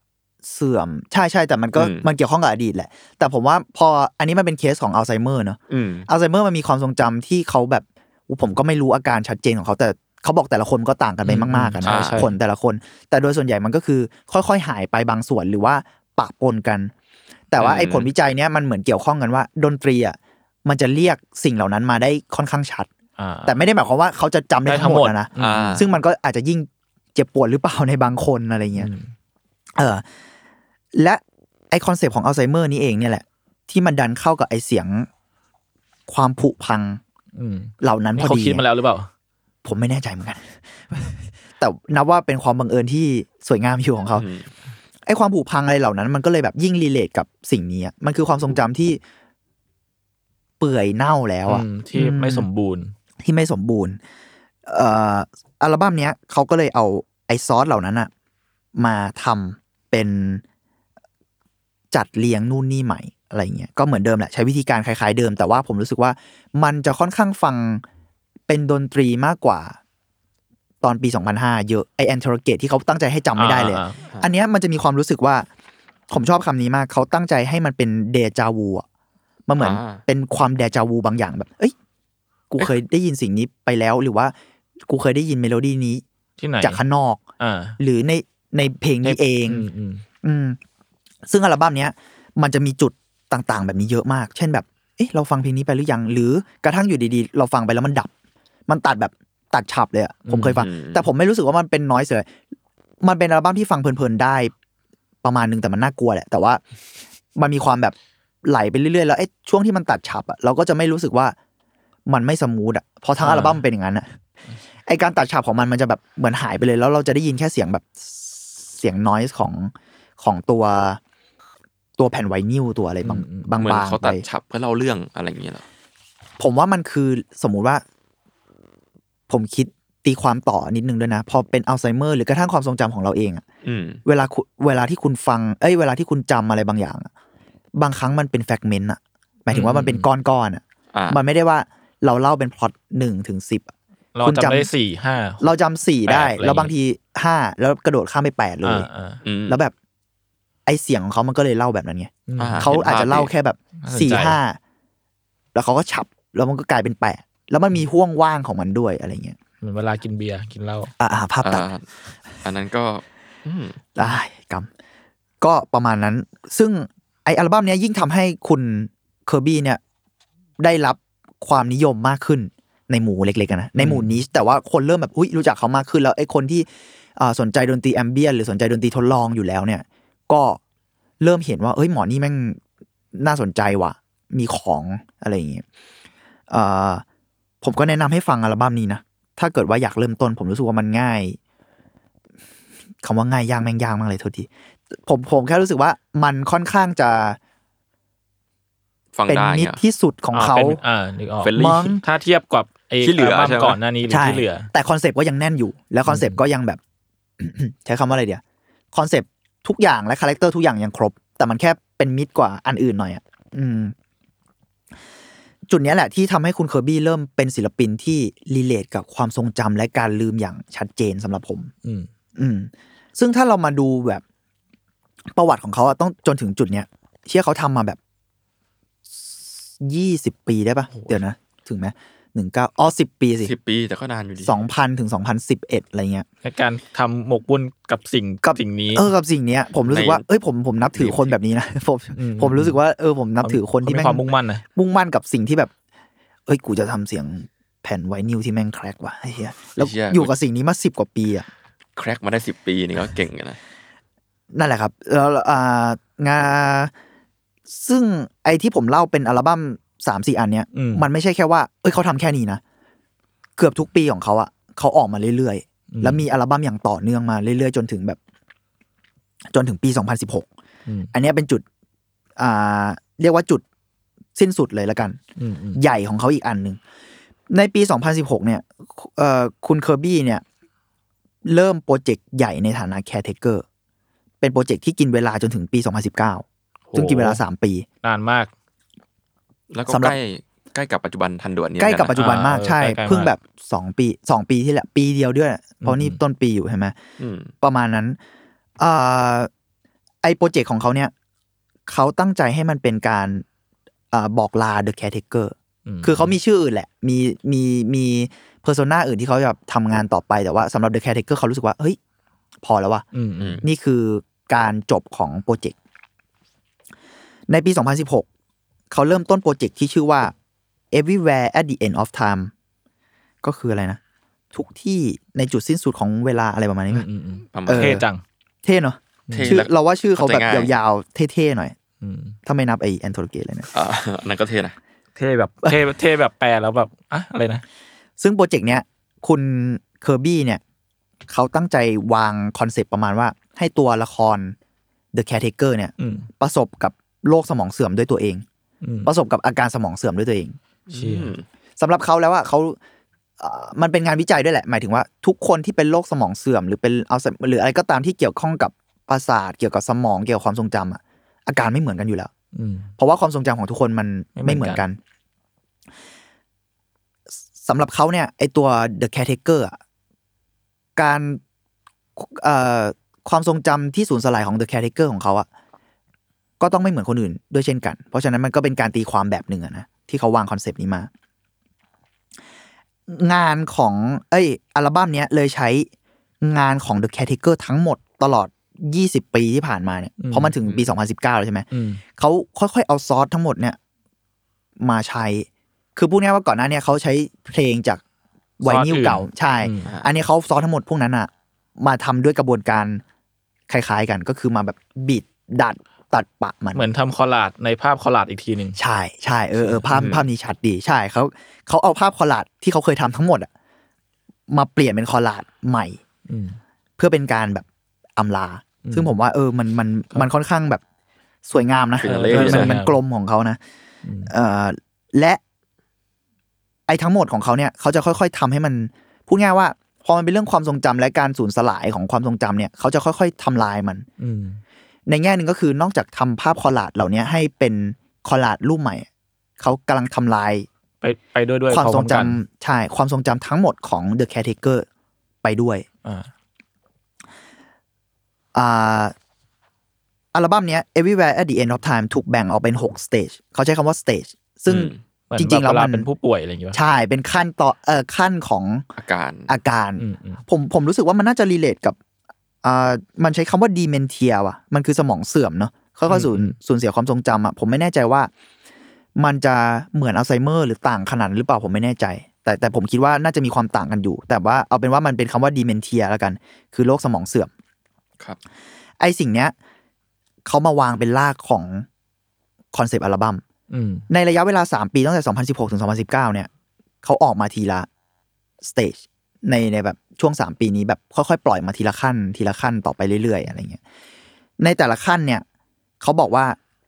เสื่อมใช่ใช่แต่มันก็อืมมันเกี่ยวข้องกับอดีตแหละ แต่ผมว่าพออันนี้มันเป็นเคสของอัลไซเมอร์เนอะอืมอัลไซเมอร์มันมีความทรงจำที่เขาแบบอุ๊ยผมก็ไม่รู้อาการชัดเจนของเขาแต่เขาบอกแต่ละคนก็ต่างกันไปมากๆกันใช่นะใช่คนแต่ละคน แต่โดยส่วนใหญ่มันก็คือค่อยๆ หายไปบางส่วนหรือว่าปะปนกัน แต่ว่าอืมไอ้ผลวิจัยเนี้ยมันเหมือนเกี่ยวข้องกันว่า ดนตรีอะมันจะเรียกสิ่งเหล่านั้นมาได้ค่อนข้างชัดอ่าแต่ไม่ได้หมายความว่าเขาจะจำได้ได้ทั้ทั้งงหหมมดดนะนะอ่าซึ่งมันก็อาจจะยิ่งเจ็บปวดหรือเปล่าในบางคนอะไรเงี้ยอืมเออ และไอคอนเซปต์ของอัลไซเมอร์นี้เองเนี่ยแหละ ที่มันดันเข้ากับไอเสียงความผุพังอืมเหล่านั้นนี่พอเขาดีคิดมาแล้วหรือเปล่า ผมไม่แน่ใจเหมือนกัน แต่นับว่าเป็นความบังเอิญที่สวยงามอยู่ของเขาอืมไอความผุพังอะไรเหล่านั้น มันก็เลยแบบยิ่ง relate กับสิ่งนี้อะมันคือความทรงจำที่เปื่อยเน่าแล้วอะอืมที่ไม่สมบูรณ์ ที่ไม่สมบูรณ์ เอ่ออัลบั้มเนี้ยเขาก็เลยเอาไอซอสเหล่านั้นอะมาทำเป็น จัดเรียงนู่นนี่ใหม่อะไรเงี้ยก็เหมือนเดิมแหละใช้วิธีการคล้ายๆเดิม แต่ว่าผมรู้สึกว่ามันจะค่อนข้างฟังเป็นดนตรีมากกว่าตอนปี 2005 เยอะไอ Anterograde ที่เขาตั้งใจให้จำไม่ได้เลยอ่าอันเนี้ยมันจะมีความรู้สึกว่า ผมชอบคำนี้มากเขาตั้งใจให้มันเป็นเดจาวูอะมันเหมือนอ่าเป็นความเดจาวูบางอย่างแบบ เอ้ย กูเคยได้ยินสิ่งนี้ไปแล้วหรือว่า กูเคยได้ยินเมโลดี้นี้ที่ไหนจากข้างนอกอ่าหรือในในเพลงนี้เอง อืมอืมอืม ซึ่งอัลบั้มเนี้ยมันจะมีจุดต่างๆ แบบนี้เยอะมาก เช่นแบบ เอ๊ะเราฟังเพลงนี้ไปหรือยัง หรือกระทั่งอยู่ดีๆ เราฟังไปแล้วมันดับ มันตัดแบบตัดฉับเลยอะผมเคยฟังอืมแต่ผมไม่รู้สึกว่ามันเป็น noise เลยมันเป็นอัลบั้มที่ฟังเพลินๆได้ ประมาณนึงแต่มันน่ากลัวแหละ แต่ว่ามันมีความแบบไหลไปเรื่อยๆ แล้วไอ้ช่วงที่มันตัดฉับอะเราก็จะไม่รู้สึกว่ามันไม่ smooth อะเพราะทั้งอัลบั้มเป็นอย่างนั้นอะไอการตัดฉับของมันมันจะแบบเหมือนหายไปเลย แล้วเราจะได้ยินแค่เสียงแบบเสียง noise ของของตัว ตัวแผ่นไวนิลตัวอะไรบางบางเหมือนบางเขาไปตัดฉับเพื่อเล่าเรื่องอะไรอย่างเงี้ยเหรอผมว่ามันคือสมมุติว่า ผมคิดตีความต่อนิดนึงด้วยนะ พอเป็นอัลไซเมอร์หรือกระทั่งความทรงจำของเราเองอะอืมเวลาคุณเวลาที่คุณฟัง เอ้ย เวลาที่คุณจำอะไรบางอย่างอะบางครั้งมันเป็นแฟกเมนต์อะหมายถึงว่ามันเป็นก้อนๆอะอ่ามันไม่ได้ว่าเราเล่าเป็นพล็อตหนึ่งถึงสิบอะเราคุณจำจำได้สี่ห้าเราจำสี่ได้แปดอะไรแล้วบางทีห้าแล้วกระโดดข้ามไปแปดเลยอ่าอ่าอืมแล้วแบบไอเสียงของเขามันก็เลยเล่าแบบนั้นไงอืมอ่าเขาอาจจะเล่าแค่แบบน่าสนใจสี่ห้าแล้วเขาก็ฉับแล้วมันก็กลายเป็นแปดแล้วมันมีห่วงว่างของมันด้วยอะไรเงี้ยเหมือนเวลากินเบียร์กินเหล้าอ่าภาพตัดอ่าอันนั้นก็อืมได้กำก็ประมาณนั้น ซึ่งไออัลบั้มเนี้ยยิ่งทำให้คุณเคอร์บี้เนี่ยได้รับความนิยมมากขึ้นในหมู่เล็กๆอะนะในหมู่นี้แต่ว่าคนเริ่มแบบอุ้ยรู้จักเขามากขึ้นแล้วไอคนที่อ่าสนใจดนตรี ambient หรือสนใจดนตรีทดลองอยู่แล้วเนี่ย ก็เริ่มเห็นว่า เอ้ยหมอนี่แม่งน่าสนใจว่ะ มีของอะไรอย่างเงี้ยเอ่อผมก็แนะนำให้ฟังอัลบั้มนี้นะ ถ้าเกิดว่าอยากเริ่มต้น ผมรู้สึกว่ามันง่ายคำว่าง่ายยากแม่งยากมากเลยโทษทีผมผมแค่รู้สึกว่ามันค่อนข้างจะฟังเป็นได้มิตเงี้รยที่สุดของเขาป็นอ่านึกออก Friendly มั้งถ้าเทียบกับไอ้ที่เหลือบั้มใช่ไหมก่อนหน้านี้หรือใช่ที่เหลือ แต่คอนเซปต์ก็ยังแน่นอยู่ แล้วคอนเซปต์ก็ยังแบบ ใช้คำว่าอะไรเดียวคอนเซปต์ ทุกอย่างและคาแรคเตอร์ทุกอย่างยังครบ แต่มันแค่เป็นมิดกว่าอันอื่นหน่อยอะอืม จุดเนี้ยแหละที่ทำให้คุณเคอร์บี้เริ่มเป็นศิลปินที่ relate กับความทรงจำและการลืมอย่างชัดเจนสำหรับผม อืม อืม ซึ่งถ้าเรามาดูแบบประวัติของเขาอะต้องจนถึงจุดเนี้ยเชี่ยเขาทำมาแบบยี่สิบปีได้ปะเดี๋ยวนะ ถึงไหม หนึ่งเก้าอ๋อสิบปีสิสิบปีแต่ก็นานอยู่ดีสองพันถึงสองพันสิบเอ็ดอะไรเงี้ยในการทำหมกมุ่นกับสิ่งกับสิ่งนี้เออกับสิ่งเนี้ย ผมรู้สึกว่าเอ้ยผมผมนับถือคนแบบนี้นะผมอืมผมรู้สึกว่าเออผมนับถือคนที่มีแม่งความมุ่งมั่นนะมุ่งมั่นกับสิ่งที่แบบ เอ้ยกูจะทำเสียงแผ่นไวนิลที่แม่งแครกว่ะไอ้เหี้ยแล้วไอ้เหี้ยอยู่กับสิ่งนี้มาสิบกว่าปีอะแครกมาได้สิบปีนี่ก็เก่งกันนะนั่นแหละครับ แล้วอ่างาซึ่งไอ้ที่ผมเล่าเป็นอัลบั้ม สามสี่อันเนี้ยอืมมันไม่ใช่แค่ว่าเอ้ยเขาทำแค่นี้นะเกือบทุกปีของเขาอะเขาออกมาเรื่อยๆ แล้วมีอัลบั้มอย่างต่อเนื่องมาเรื่อยๆ จนถึงแบบ จนถึงปี2016อืมอันเนี้ยเป็นจุด อ่า เรียกว่าจุดสิ้นสุดเลยละกันอืมอืมใหญ่ของเขาอีกอันหนึ่งในปี 2016 เนี่ยเอ่อคุณเคอร์บี้เนี่ย เริ่มโปรเจกต์ใหญ่ในฐานะ Caretaker เป็นโปรเจกต์ที่กินเวลาจนถึงปี 2019 ซึ่งกินเวลา 3 ปี นานมาก แล้วก็สำหรับใกล้ใกล้กับปัจจุบันทันด่วนเนี่ยใกล้กับเหมืปัจนจุบันมากอ่าใช่ใกล้ๆมากเพิ่งแบบ2ปี2ปีที่แหละปีเดียวด้วย เพราะนี่อืมต้นปีอยู่ใช่ไหมอืมประมาณนั้นอ่าไอโปรเจกต์ของเขาเนี่ยเขาตั้งใจให้มันเป็นการอ่าบอกลา The Caretaker มคือเขามีชื่ออื่นแหละ มีมีมี persona อื่นที่เขาจะทำงานต่อไปแต่ว่าสำหรับ The Caretaker เขารู้สึกว่าเฮ้ย พอแล้วว่ะอืมอืมนี่คือการจบของโปรเจกต์ในปี 2016 เขาเริ่มต้นโปรเจกต์ที่ชื่อว่า everywhere at the end of time ก็คืออะไรนะ ทุกที่ในจุดสิ้นสุดของเวลาอะไรประมาณนี้อืมั้มยอืมอืมประมาณเออเท่จัง เท่เนาะเท่ชื่อและเราว่าชื่อเขาแบบเข้าใจง่ายยาวๆ เท่ๆหน่อยอืมถ้าไม่นับไอ anterograde เลยนะอ่าอันนั้นก็เท่นะ เท่แบบเท่เท่แบบแปลแล้วแบบอะอะไรนะ ซึ่งโปรเจกต์เนี้ย คุณเคอร์บี้เนี่ย เขาตั้งใจวางคอนเซปต์ประมาณว่า ให้ตัวละคร The Caretaker เนี่ยอืมประสบกับโรคสมองเสื่อมด้วยตัวเองอืม ประสบกับอาการสมองเสื่อมด้วยตัวเองเชี่ยอืมสำหรับเขาแล้วว่าเขาเอ่อมันเป็นงานวิจัยด้วยแหละ หมายถึงว่าทุกคนที่เป็นโรคสมองเสื่อม หรือเป็นเอาหรืออะไรก็ตามที่เกี่ยวข้องกับประสาทเกี่ยวกับสมองเกี่ยวกับความทรงจำอะอาการไม่เหมือนกันอยู่แล้วอืมเพราะว่าความทรงจำของทุกคนมันไม่ไม่เหเหมืมืออนนกักันนสำหรับเขาเนี่ยไอตัว The Caretaker อะการเอ่อความทรงจำที่สูญสลายของ The Caretaker ของเขาอะ ก็ต้องไม่เหมือนคนอื่นด้วยเช่นกัน เพราะฉะนั้นมันก็เป็นการตีความแบบหนึ่งอะนะที่เขาวางคอนเซปต์นี้มา งานของเอ้ยอัลบั้มเนี้ยเลยใช้งานของ The Caretaker ทั้งหมดตลอด 20 ปีที่ผ่านมาเนี่ยเพราะมันถึงปี 2019แล้วใช่ไหมอืมเขาค่อยๆ เอาซอสทั้งหมดเนี่ยมาใช้ คือพูดง่ายๆว่าก่อนหน้าเนี้ยเขาใช้เพลงจากไวนิลเก่าใช่อืมอันนี้เขาซอสทั้งหมดพวกนั้นอะมาทำด้วยกระบวนการคล้ายๆกัน ก็คือมาแบบบิดดัด ตัดปะมันเหมือนทำคอลลาดในภาพคอลลาดอีกทีหนึ่งใช่ใช่เออเออภาพภาพนี้ชัดดีใช่เขาเขาเอาภาพคอลลาดที่เขาเคยทำทั้งหมดอะมาเปลี่ยนเป็นคอลลาดใหม่อืมเพื่อเป็นการแบบอำลาอืมซึ่งผมว่าเออมันมันมันค่อนข้างแบบสวยงามนะฟินาเอเล่อมันสวยงามมันกลมของเขานะอืมเอ่อและไอ้ทั้งหมดของเขาเนี่ยเขาจะค่อย ๆทำให้มันพูดง่ายว่าพอมันเป็นเรื่องความทรงจำและการสูญสลายของความทรงจำเนี่ย เขาจะค่อย ๆทำลายมัน อืม ในแง่หนึ่งก็คือนอกจากทำภาพคอลลาดเหล่านี้ให้เป็นคอลลาดรูปใหม่ เขากำลังทำลาย ไปไปด้วยด้วยความทรงจำพอๆกันใช่ความทรงจำทั้งหมดของ The Caretaker ไปด้วยอ่าอ่าอัลบั้มเนี้ย Everywhere at the End of Time ถูกแบ่งออกเป็น6 stage เขาใช้คำว่า stage ซึ่งอืมเหมือนจริงๆแบบแล้วเวลามันเป็นผู้ป่วยอะไรอย่างเงี้ยใช่เป็นขั้นต่อเอ่อขั้นของอาการอาการอืมอืมผมผมรู้สึกว่ามันน่าจะ relate กับ อ่ามันใช้คำว่า dementia ว่ะมันคือสมองเสื่อมเนาะค่อยๆสูญสูญเสียความทรงจำอะผมไม่แน่ใจว่า มันจะเหมือนอัลไซเมอร์หรือต่างขนาดนั้นหรือเปล่าผมไม่แน่ใจ แต่แต่ผมคิดว่าน่าจะมีความต่างกันอยู่ แต่ว่าเอาเป็นว่ามันเป็นคำว่า dementia แล้วกัน คือโรคสมองเสื่อมครับ ไอสิ่งเนี้ยเขามาวางเป็นรากของคอนเซปต์อัลบั้มอืมในระยะเวลา 3 ปีตั้งแต่ 2016 ถึง 2019 เนี่ยเขาออกมาทีละ stage ในในแบบ ช่วง 3 ปีนี้แบบค่อยๆ ปล่อยมาทีละขั้น ทีละขั้นต่อไปเรื่อยๆ อะไรเงี้ยในแต่ละขั้นเนี่ยเขาบอกว่า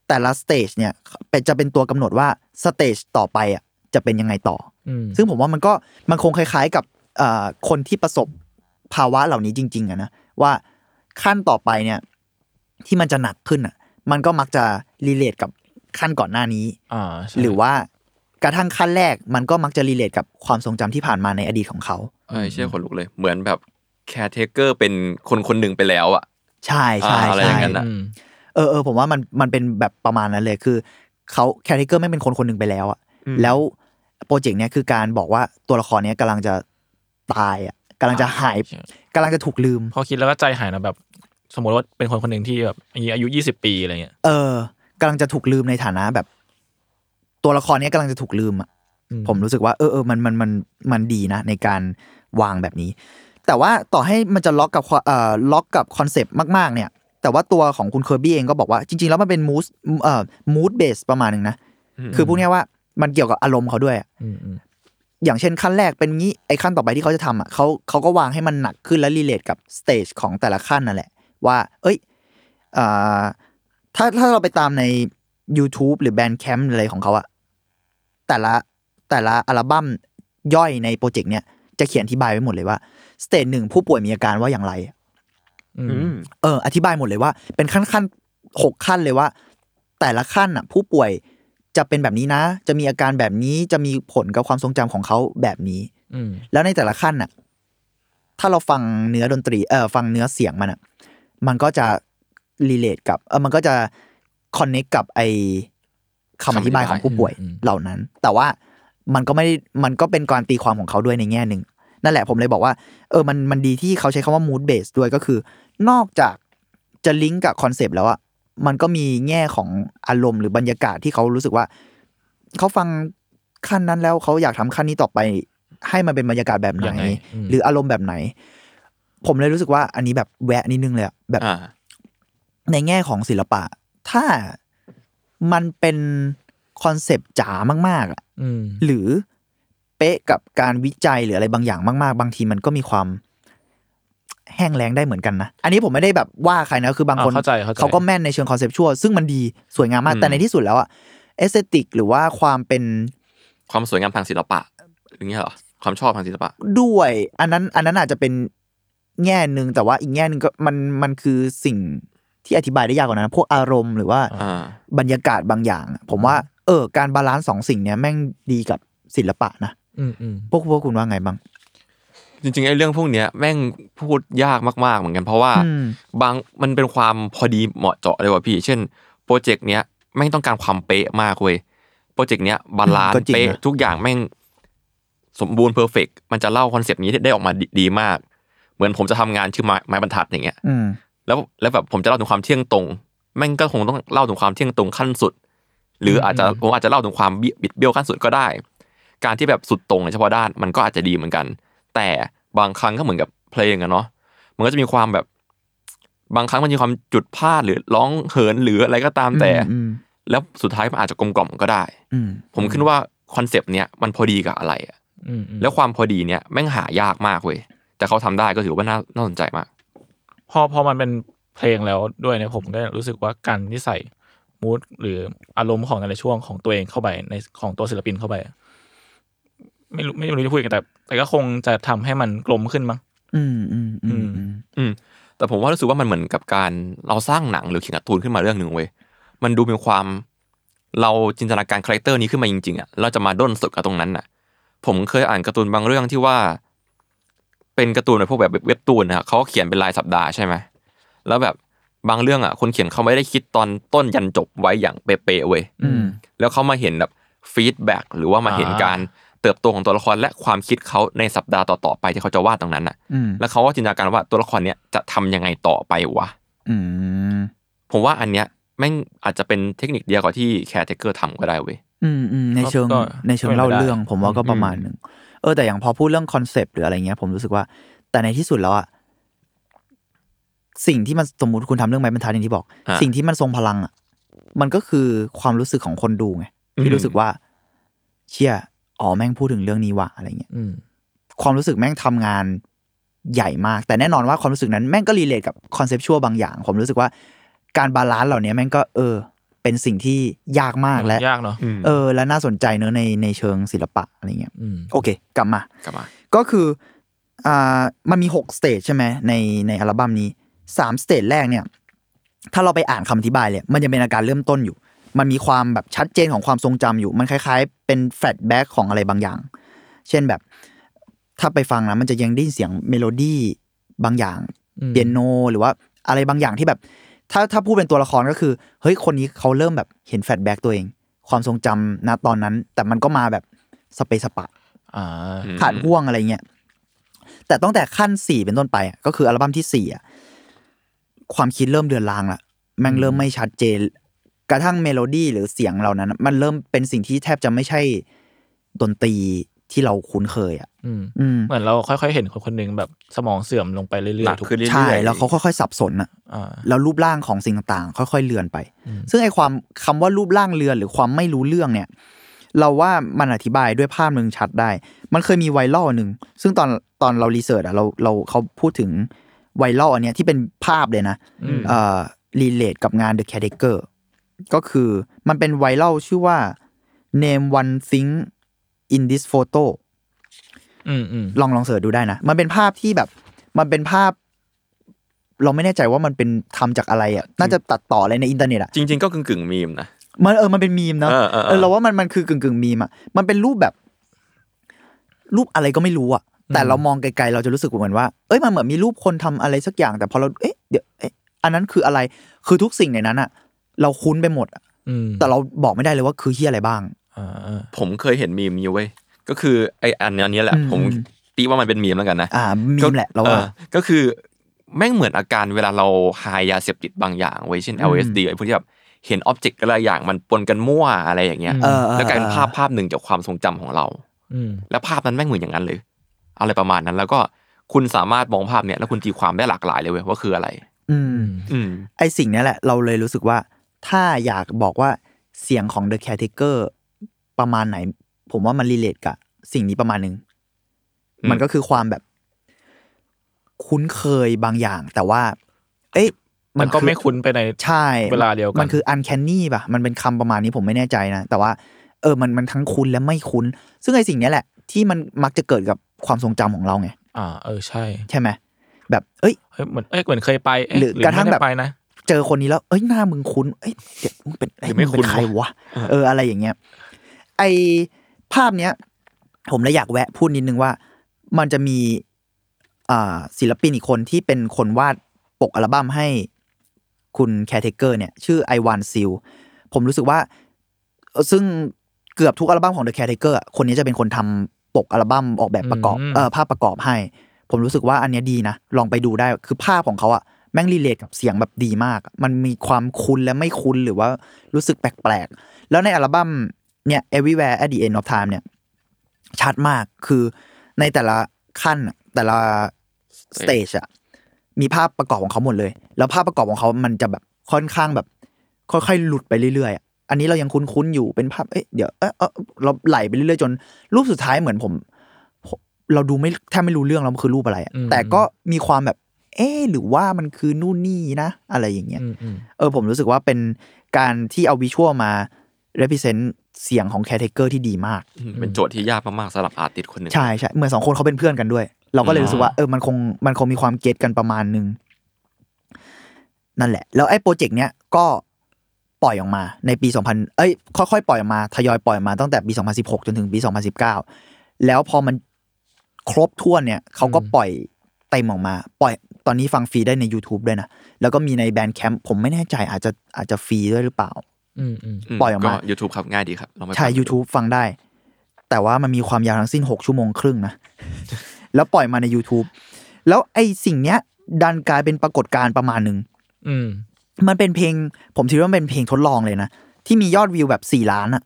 แต่ละ stage เนี่ยเป็นจะเป็นตัวกำหนดว่า stage ต่อไปอะจะเป็นยังไงต่ออืมซึ่งผมว่ามันก็มันคงคล้าย ๆกับเอ่อคนที่ประสบภาวะเหล่านี้จริงๆอะนะว่าขั้นต่อไปเนี่ยที่มันจะหนักขึ้นอะมันก็มักจะ relate กับขั้นก่อนหน้านี้อ่าใช่หรือว่า กระทั่งขั้นแรกมันก็มักจะ relate กับความทรงจำที่ผ่านมาในอดีตของเขาเอ้ยเชี่ยขนลุกเลย เหมือนแบบ Caretaker เป็นคนคนหนึ่งไปแล้วอะ ใช่ใช่อ่าอะไรอย่างนั้นน่ะใช่อืมเออเออผมว่ามันมันเป็นแบบประมาณนั้นเลยคือเขา Caretaker แม่งเป็นคนคนหนึ่งไปแล้วอะอืมแล้วโปรเจกต์เนี้ยคือการบอกว่าตัวละครเนี้ยกำลังจะตายอะกำลังจะหายใช่กำลังจะถูกลืม พอคิดแล้วก็ใจหายนะแบบ สมมติว่าเป็นคนคนหนึ่งที่แบบอายุยี่สิบปีอะไรเงี้ยเออกำลังจะถูกลืมในฐานะแบบ ตัวละครเนี้ยกำลังจะถูกลืมอะอืผมรู้สึกว่าเออเออมันมันมันมันดีนะ ในการวางแบบนี้ แต่ว่าต่อให้มันจะล็อกกับความเอ่อล็อกกับคอนเซปต์มากๆเนี่ย แต่ว่าตัวของคุณเคอร์บี้เองก็บอกว่าจริง ๆ แล้วมันเป็น moodเอ่อ mood based ประมาณหนึ่งนะคือพูดง่ายๆว่ามันเกี่ยวกับอารมณ์เขาด้วยอะอืมอืมอย่างเช่นขั้นแรกเป็นงี้ไอ้ขั้นต่อไปที่เขาจะทำอะเขาเขาก็วางให้มันหนักขึ้นและ relate กับ stage ของแต่ละขั้นนั่นแหละ ว่า เอ้ยอ่าถ้าถ้าเราไปตามใน YouTube หรือ Bandcamp อะไรของเขาอะ แต่ละแต่ละอัลบั้มย่อยในโปรเจกต์เนี้ยจะเขียนอธิบายไว้หมดเลยว่า stage หนึ่งผู้ป่วยมีอาการว่าอย่างไรอือืมมเออ อธิบายหมดเลยว่า เป็นขั้นขั้นหกขั้นเลยว่า แต่ละขั้นอะ ผู้ป่วยจะเป็นแบบนี้นะ จะมีอาการแบบนี้จะมีผลกับความทรงจำของเขาแบบนี้อืมแล้วในแต่ละขั้นน่ะ ถ้าเราฟังเนื้อดนตรีเออฟังเนื้อเสียงมันอะ มันก็จะ relate กับ เออมันก็จะคอนเน c กกับไอ คำอธิบายของผู้ป่วยเหล่านั้น แต่ว่ามันก็ไม่ได้มันก็เป็นการตีความของเขาด้วยในแง่หนึ่งนั่นแหละผมเลยบอกว่าเออมันมันดีที่เขาใช้คำว่า mood based ด้วยก็คือ นอกจากจะลิงก์กับคอนเซปต์แล้วอะมันก็มีแง่ของอารมณ์หรือบรรยากาศที่เขารู้สึกว่า เขาฟังขั้นนั้นแล้วเขาอยากทำขั้นนี้ต่อไป ให้มันเป็นบรรยากาศแบบไหนยังไงอืมหรืออารมณ์แบบไหน ผมเลยรู้สึกว่าอันนี้แบบแวะนิดนึงเลยอะแบบอ่าในแง่ของศิลปะ ถ้า มันเป็นคอนเซปต์จ๋ามากๆอะอืมหรือเป๊ะกับการวิจัยหรืออะไรบางอย่างมากๆ บางทีมันก็มีความแห้งแล้งได้เหมือนกันนะ อันนี้ผมไม่ได้แบบว่าใครนะ คือบางคนอ่าเข้าใจเข้าใจก็แม่นในเชิง conceptual ซึ่งมันดีสวยงามมากอืมแต่ในที่สุดแล้วอะ aesthetic หรือว่าความเป็นความสวยงามทางศิลปะอย่างเงี้ยเหรอความชอบทางศิลปะ ด้วย อันนั้น อันนั้นอาจจะเป็นแง่หนึ่งแต่ว่าอีกแง่หนึ่งก็มันมันคือสิ่ง ที่อธิบายได้ยากกว่านั้น พวกอารมณ์หรือว่าอ่าบรรยากาศบางอย่าง ผมว่า เออ การ balance สองสิ่งเนี้ยแม่งดีกับศิลปะนะอืมอืมพวกพวกคุณว่าไงบ้าง จริงๆไอ้เรื่องพวกเนี้ยแม่งพูดยากมากๆเหมือนกัน เพราะว่าอืมบางมันเป็นความพอดีเหมาะเจาะเลยว่ะพี่ เช่นโปรเจกต์เนี้ยแม่งต้องการความเป๊ะมากเว้ยโปรเจกต์เนี้ย balance ก็จริงนะเป๊ะทุกอย่างแม่งสมบูรณ์ perfect มันจะเล่าคอนเซปต์นี้ได้ออกมาดีดีมาก เหมือนผมจะทำงานชื่อไม้ไม้บรรทัดอย่างเงี้ยอืม แล้วแล้วแบบผมจะเล่าถึงความเที่ยงตรงแม่งก็คงต้องเล่าถึงความเที่ยงตรงขั้นสุด หรืออาจจะผมอาจจะเล่าถึงความบิบิดเบี้ยวขั้นสุดก็ได้ การที่แบบสุดตรงในเฉพาะด้านมันก็อาจจะดีเหมือนกัน แต่บางครั้งก็เหมือนกับเพลงอะเนาะมันก็จะมีความแบบ บางครั้งมันมีความจุดพลาดหรือร้องเหินหรืออะไรก็ตามแต่อืมแล้วสุดท้ายมันอาจจะกลมกล่อมก็ได้อืมผมคิดว่าคอนเซปต์เนี้ยมันพอดีกับอะไรอะอืมอืมแล้วความพอดีเนี้ยแม่งหายากมากเว้ยแต่เขาทำได้ก็ถือว่าน่าน่าสนใจมาก พอพอมันเป็นเพลงแล้วด้วยเนี่ยผมก็รู้สึกว่าการที่ใส่ mood หรืออารมณ์ของแต่ละช่วงของตัวเองเข้าไปในของตัวศิลปินเข้าไป ไม่รู้ไม่รู้จะพูดยังไงแต่ แต่ก็คงจะทำให้มันกลมขึ้นมั้งอืมอืมอืมอืมอืมแต่ผมว่ารู้สึกว่ามันเหมือนกับการเราสร้างหนังหรือเขียนการ์ตูนขึ้นมาเรื่องหนึ่งเว้ยมันดูมีความ เราจินตนาการ character นี้ขึ้นมาจริงๆอะเราจะมาด้นสดกับตรงนั้นน่ะ ผมเคยอ่านการ์ตูนบางเรื่องที่ว่า เป็นการ์ตูนแบบพวกแบบเว็บตูนนะเขาเขียนเป็นรายสัปดาห์ใช่ไหมแล้วแบบบางเรื่องอะคนเขียนเขาไม่ได้คิดตอนต้นยันจบไว้อย่างเป๊ะๆเว้ยอืมแล้วเขามาเห็นแบบ feedback หรือว่ามาเห็นอ่าการเติบโตของตัวละครและความคิดเขาในสัปดาห์ต่อๆไปที่เขาจะวาดตรงนั้นน่ะอืมแล้วเขาก็จินตนาการว่าตัวละครเนี้ยจะทำยังไงต่อไปวะอืมผมว่าอันเนี้ยแม่งอาจจะเป็นเทคนิคเดียวกับที่ Caretaker ทำก็ได้เว้ยอืมอืมในเชิงก็ในเชิงเป็นไปเล่าได้เรื่อง ผมว่าก็อืมประมาณหนึ่ง เออแต่อย่างพอพูดเรื่องคอนเซปต์หรืออะไรเงี้ยผมรู้สึกว่า แต่ในที่สุดแล้วอะสิ่งที่มันสมมติคุณทำเรื่องไม้บรรทัดอย่างที่บอกอะสิ่งที่มันทรงพลังอะมันก็คือความรู้สึกของคนดูไงที่อืมรู้สึกว่า เชี่ยอ๋อแม่งพูดถึงเรื่องนี้ว่ะอะไรเงี้ยอืม ความรู้สึกแม่งทำงานใหญ่มาก แต่แน่นอนว่าความรู้สึกนั้นแม่งก็ relate กับ conceptual บางอย่าง ผมรู้สึกว่าการ balance เหล่านี้แม่งก็เออ เป็นสิ่งที่ยากมากและยากเนาะเออ และน่าสนใจเนอะในในเชิงศิลปะอะไรเงี้ยอืมโอเค กลับมากลับมา ก็คืออ่ามันมีหก stage ใช่ไหมในในอัลบั้มนี้สาม stage แรกเนี่ย ถ้าเราไปอ่านคำอธิบายเลยมันจะเป็นอาการเริ่มต้นอยู่ มันมีความแบบชัดเจนของความทรงจำอยู่ มันคล้าย ๆ เป็น flashback ของอะไรบางอย่าง เช่นแบบ ถ้าไปฟังนะมันจะยังได้ยินเสียงเมโลดี้บางอย่างอืมเปียโนหรือว่าอะไรบางอย่างที่แบบ ถ้าถ้าพูดเป็นตัวละครก็คือ เฮ้ยคนนี้เขาเริ่มแบบเห็น flashback ตัวเอง ความทรงจำณตอนนั้น แต่มันก็มาแบบสะเปะสะปะอ่าขาดห้วงอะไรเงี้ยแต่ตั้งแต่ขั้นสี่เป็นต้นไปอะก็คืออัลบั้มที่สี่อะความคิดเริ่มเลือนลางละแม่งเริ่มไม่ชัดเจน กระทั่งเมโลดี้หรือเสียงเหล่านั้นอะมันเริ่มเป็นสิ่งที่แทบจะไม่ใช่ดนตรี ที่เราคุ้นเคยอะอืมอืมเหมือนเราค่อยๆเห็นคนคนหนึ่งแบบสมองเสื่อมลงไปเรื่หนัอยกๆทุกขึ้นเรื่อยๆใช่แล้วเขาค่อยๆสับสนอะอ่าแล้วรูปร่างของสิ่งต่างๆ ค่อยๆเลือนไปอืมซึ่งไอ้ความคำว่ารูปร่างเลือนหรือความไม่รู้เรื่องเนี่ย เราว่ามันอธิบายด้วยภาพหนึ่งชัดได้ มันเคยมี viral อันหนึ่งซึ่งตอนตอนเรา research อะเราเราเขาพูดถึง viral อันเนี้ยที่เป็นภาพเลยนะอืมเอ่อ relate กับงาน The Caretaker ก็คือมันเป็นไวรัลชื่อว่า name one thing in this photo อืมอืมลองลองเสิร์ชดูได้นะ มันเป็นภาพที่แบบ มันเป็นภาพ เราไม่แน่ใจว่ามันเป็นทำจากอะไรอะ น่าจะตัดต่ออะไรในอินเทอร์เน็ตอะ จริง ๆ ก็กึ่งกึ่งๆมีมนะ มันเออ มันเป็นมีมเนอะเออเออเออเออเราว่ามันมันคือกึ่งกึ่งมีมอะ มันเป็นรูปแบบ รูปอะไรก็ไม่รู้อะ แต่เรามองไกลๆ เราจะรู้สึกเหมือนว่า เอ้ย มันเหมือนมีรูปคนทำอะไรสักอย่าง แต่พอเรา เอ๊ะ เดี๋ยว เอ๊ะ อันนั้นคืออะไร คือทุกสิ่งในนั้นอะ เราคุ้นไปหมดอะอืมแต่เราบอกไม่ได้เลยว่าคือที่อะไรบ้างอ่า ผมเคยเห็นมีมนี้เว้ยก็คือไออันนี้แหละอืมผมตีว่ามันเป็นมีมแล้วกันนะอ่ามีก็มแหละเราว่าออก็คือแม่งเหมือนอาการเวลาเราหายยาเสพติดบางอย่างไว้ยเช่นอืม LSD ไอ้พวกที่แบบเห็นอ็อบเจกต์อะไรอย่างมันปนกันมั่วอะไรอย่างเงี้ยเออเออแล้วกลายเป็นเออภาพภาพหนึ่งจากความทรงจำของเราอืมแล้วภาพนั้นแม่งเหมือนอย่างนั้นเลย อะไรประมาณนั้น แล้วก็คุณสามารถมองภาพเนี้ยแล้วคุณตีความได้หลากหลายเลยเว้ยว่าคืออะไร อืมอืมไอสิ่งเนี้ยแหละ เราเลยรู้สึกว่า ถ้าอยากบอกว่าเสียงของ The Caretaker ประมาณไหน ผมว่ามันรีเลทกับสิ่งนี้ประมาณหนึ่งอืมมันก็คือความแบบ คุ้นเคยบางอย่าง แต่ว่า เอ๊ะมันก็อไม่คุ้นไปในใช่เวลาเดียวกัน มันคือ uncanny ป่ะ มันเป็นคำประมาณนี้ผมไม่แน่ใจนะ แต่ว่า เออ มันมันทั้งคุ้นและไม่คุ้น ซึ่งไอสิ่งเนี้ยแหละ ที่มันมักจะเกิดกับความทรงจำของเราไง อ่า เออ ใช่ ใช่ไหม แบบ เอ้ยเฮ้ยเหมือน เอ้ย เหมือนเคยไปเะหรือกระทั่งไม่แบได้บไปนะ เจอคนนี้แล้ว เอ้ย หน้ามึงคุ้น เอ้ยเดี๋ยวมึงเป็นหรือมึงเป็นคุ้นใครวะ เออ อะไรอย่างเงี้ย ไอภาพเนี้ย ผมเลยอยากแวะพูดนิดนึงว่า มันจะมีอ่าศิลปินอีกคนที่เป็นคนวาดปกอัลบั้มให้คุณ Caretaker เนี่ย ชื่อ Ivan Sealผมรู้สึกว่าเอ่อซึ่งเกือบทุกอัลบั้มของ The Caretaker อะคนนี้จะเป็นคนทำปกอัลบั้มออกแบบประกอบอืมเออภาพประกอบให้ ผมรู้สึกว่าอันเนี้ยดีนะ ลองไปดูได้คือภาพของเขาอะแม่ง relate กับเสียงแบบดีมาก มันมีความคุ้นและไม่คุ้นหรือว่ารู้สึกแปลกๆ แล้วในอัลบั้ม เนี่ย Everywhere at the End of Time เนี่ยชัดมากคือในแต่ละขั้นอะแต่ละ stage อะมีภาพประกอบของเขาหมดเลย แล้วภาพประกอบของเขามันจะแบบค่อนข้างแบบ ค่อยๆหลุดไปเรื่อยๆอะอันนี้เรายังคุ้นๆอยู่เป็นภาพเอ๊ะเดี๋ยวเอะเอะเราไหลไปเรื่อยๆจน รูปสุดท้ายเหมือนผมผม เราดูไม่แทบไม่รู้เรื่องแล้วมันคือรูปอะไรอะอืมแต่ก็มีความแบบ เอ๊ะหรือว่ามันคือนู่นนี่นะ อะไรอย่างเงี้ยอืมอืมเออผมรู้สึกว่าเป็นการที่เอา visual มา represent เสียงของ Caretaker ที่ดีมาก เป็นโจทย์ที่ยากมากๆสำหรับ artist คนหนึ่งใช่ใช่เหมือนสองคนเขาเป็นเพื่อนกันด้วย เราก็เลยรู้สึกว่าเออมันคงมันคงมีความ get กันประมาณหนึ่งนั่นแหละ แล้วไอ้โปรเจกต์เนี้ยก็ปล่อยออกมาในปี 2000 เอ้ย ค่อยๆ ปล่อยออกมา ทยอยปล่อยออกมาตั้งแต่ปี 2016 จนถึงปี 2019 แล้วพอมันครบถ้วนเนี่ยเขาก็ปล่อยเต็มออกมา ปล่อยตอนนี้ฟังฟรีได้ใน YouTube ด้วยนะ แล้วก็มีใน Bandcamp ผมไม่แน่ใจอาจจะอาจจะฟรีด้วยหรือเปล่า อืมอืมมปล่อยออกมายูทูบครับง่ายดีครับลองไปใช่ฟังดู YouTube ฟังได้ แต่ว่ามันมีความยาวทั้งสิ้น6ชั่วโมงครึ่งนะ แล้วปล่อยมาใน YouTube แล้วไอ้สิ่งเนี้ย ดันกลายเป็นปรากฏการณ์ประมาณหนึ่งอืม มันเป็นเพลง ผมคิดว่ามันเป็นเพลงทดลองเลยนะ ที่มียอดวิวแบบสี่ล้านอะ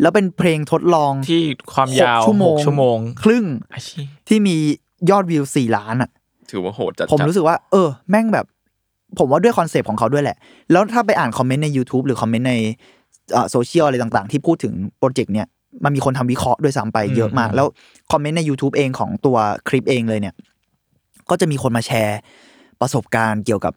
แล้วเป็นเพลงทดลองที่ความยาวหกชั่วโมงหกชั่วโมง ครึ่งไอ้เชี่ยที่มียอดวิวสี่ล้านอะถือว่าโหดจัดผมรู้สึกว่า เออ แม่งแบบ ผมว่าด้วยคอนเซปต์ของเขาด้วยแหละ แล้วถ้าไปอ่านคอมเมนต์ใน YouTube หรือคอมเมนต์ในโซเชียลอะไรต่างๆ ที่พูดถึงโปรเจกต์เนี้ยมันมีคนทำวิเคราะห์ด้วยซ้ำไปเยอะมากอืมแล้วคอมเมนต์ใน YouTube เองของตัวคลิปเองเลยเนี่ย ก็จะมีคนมาแชร์ประสบการณ์เกี่ยวกับ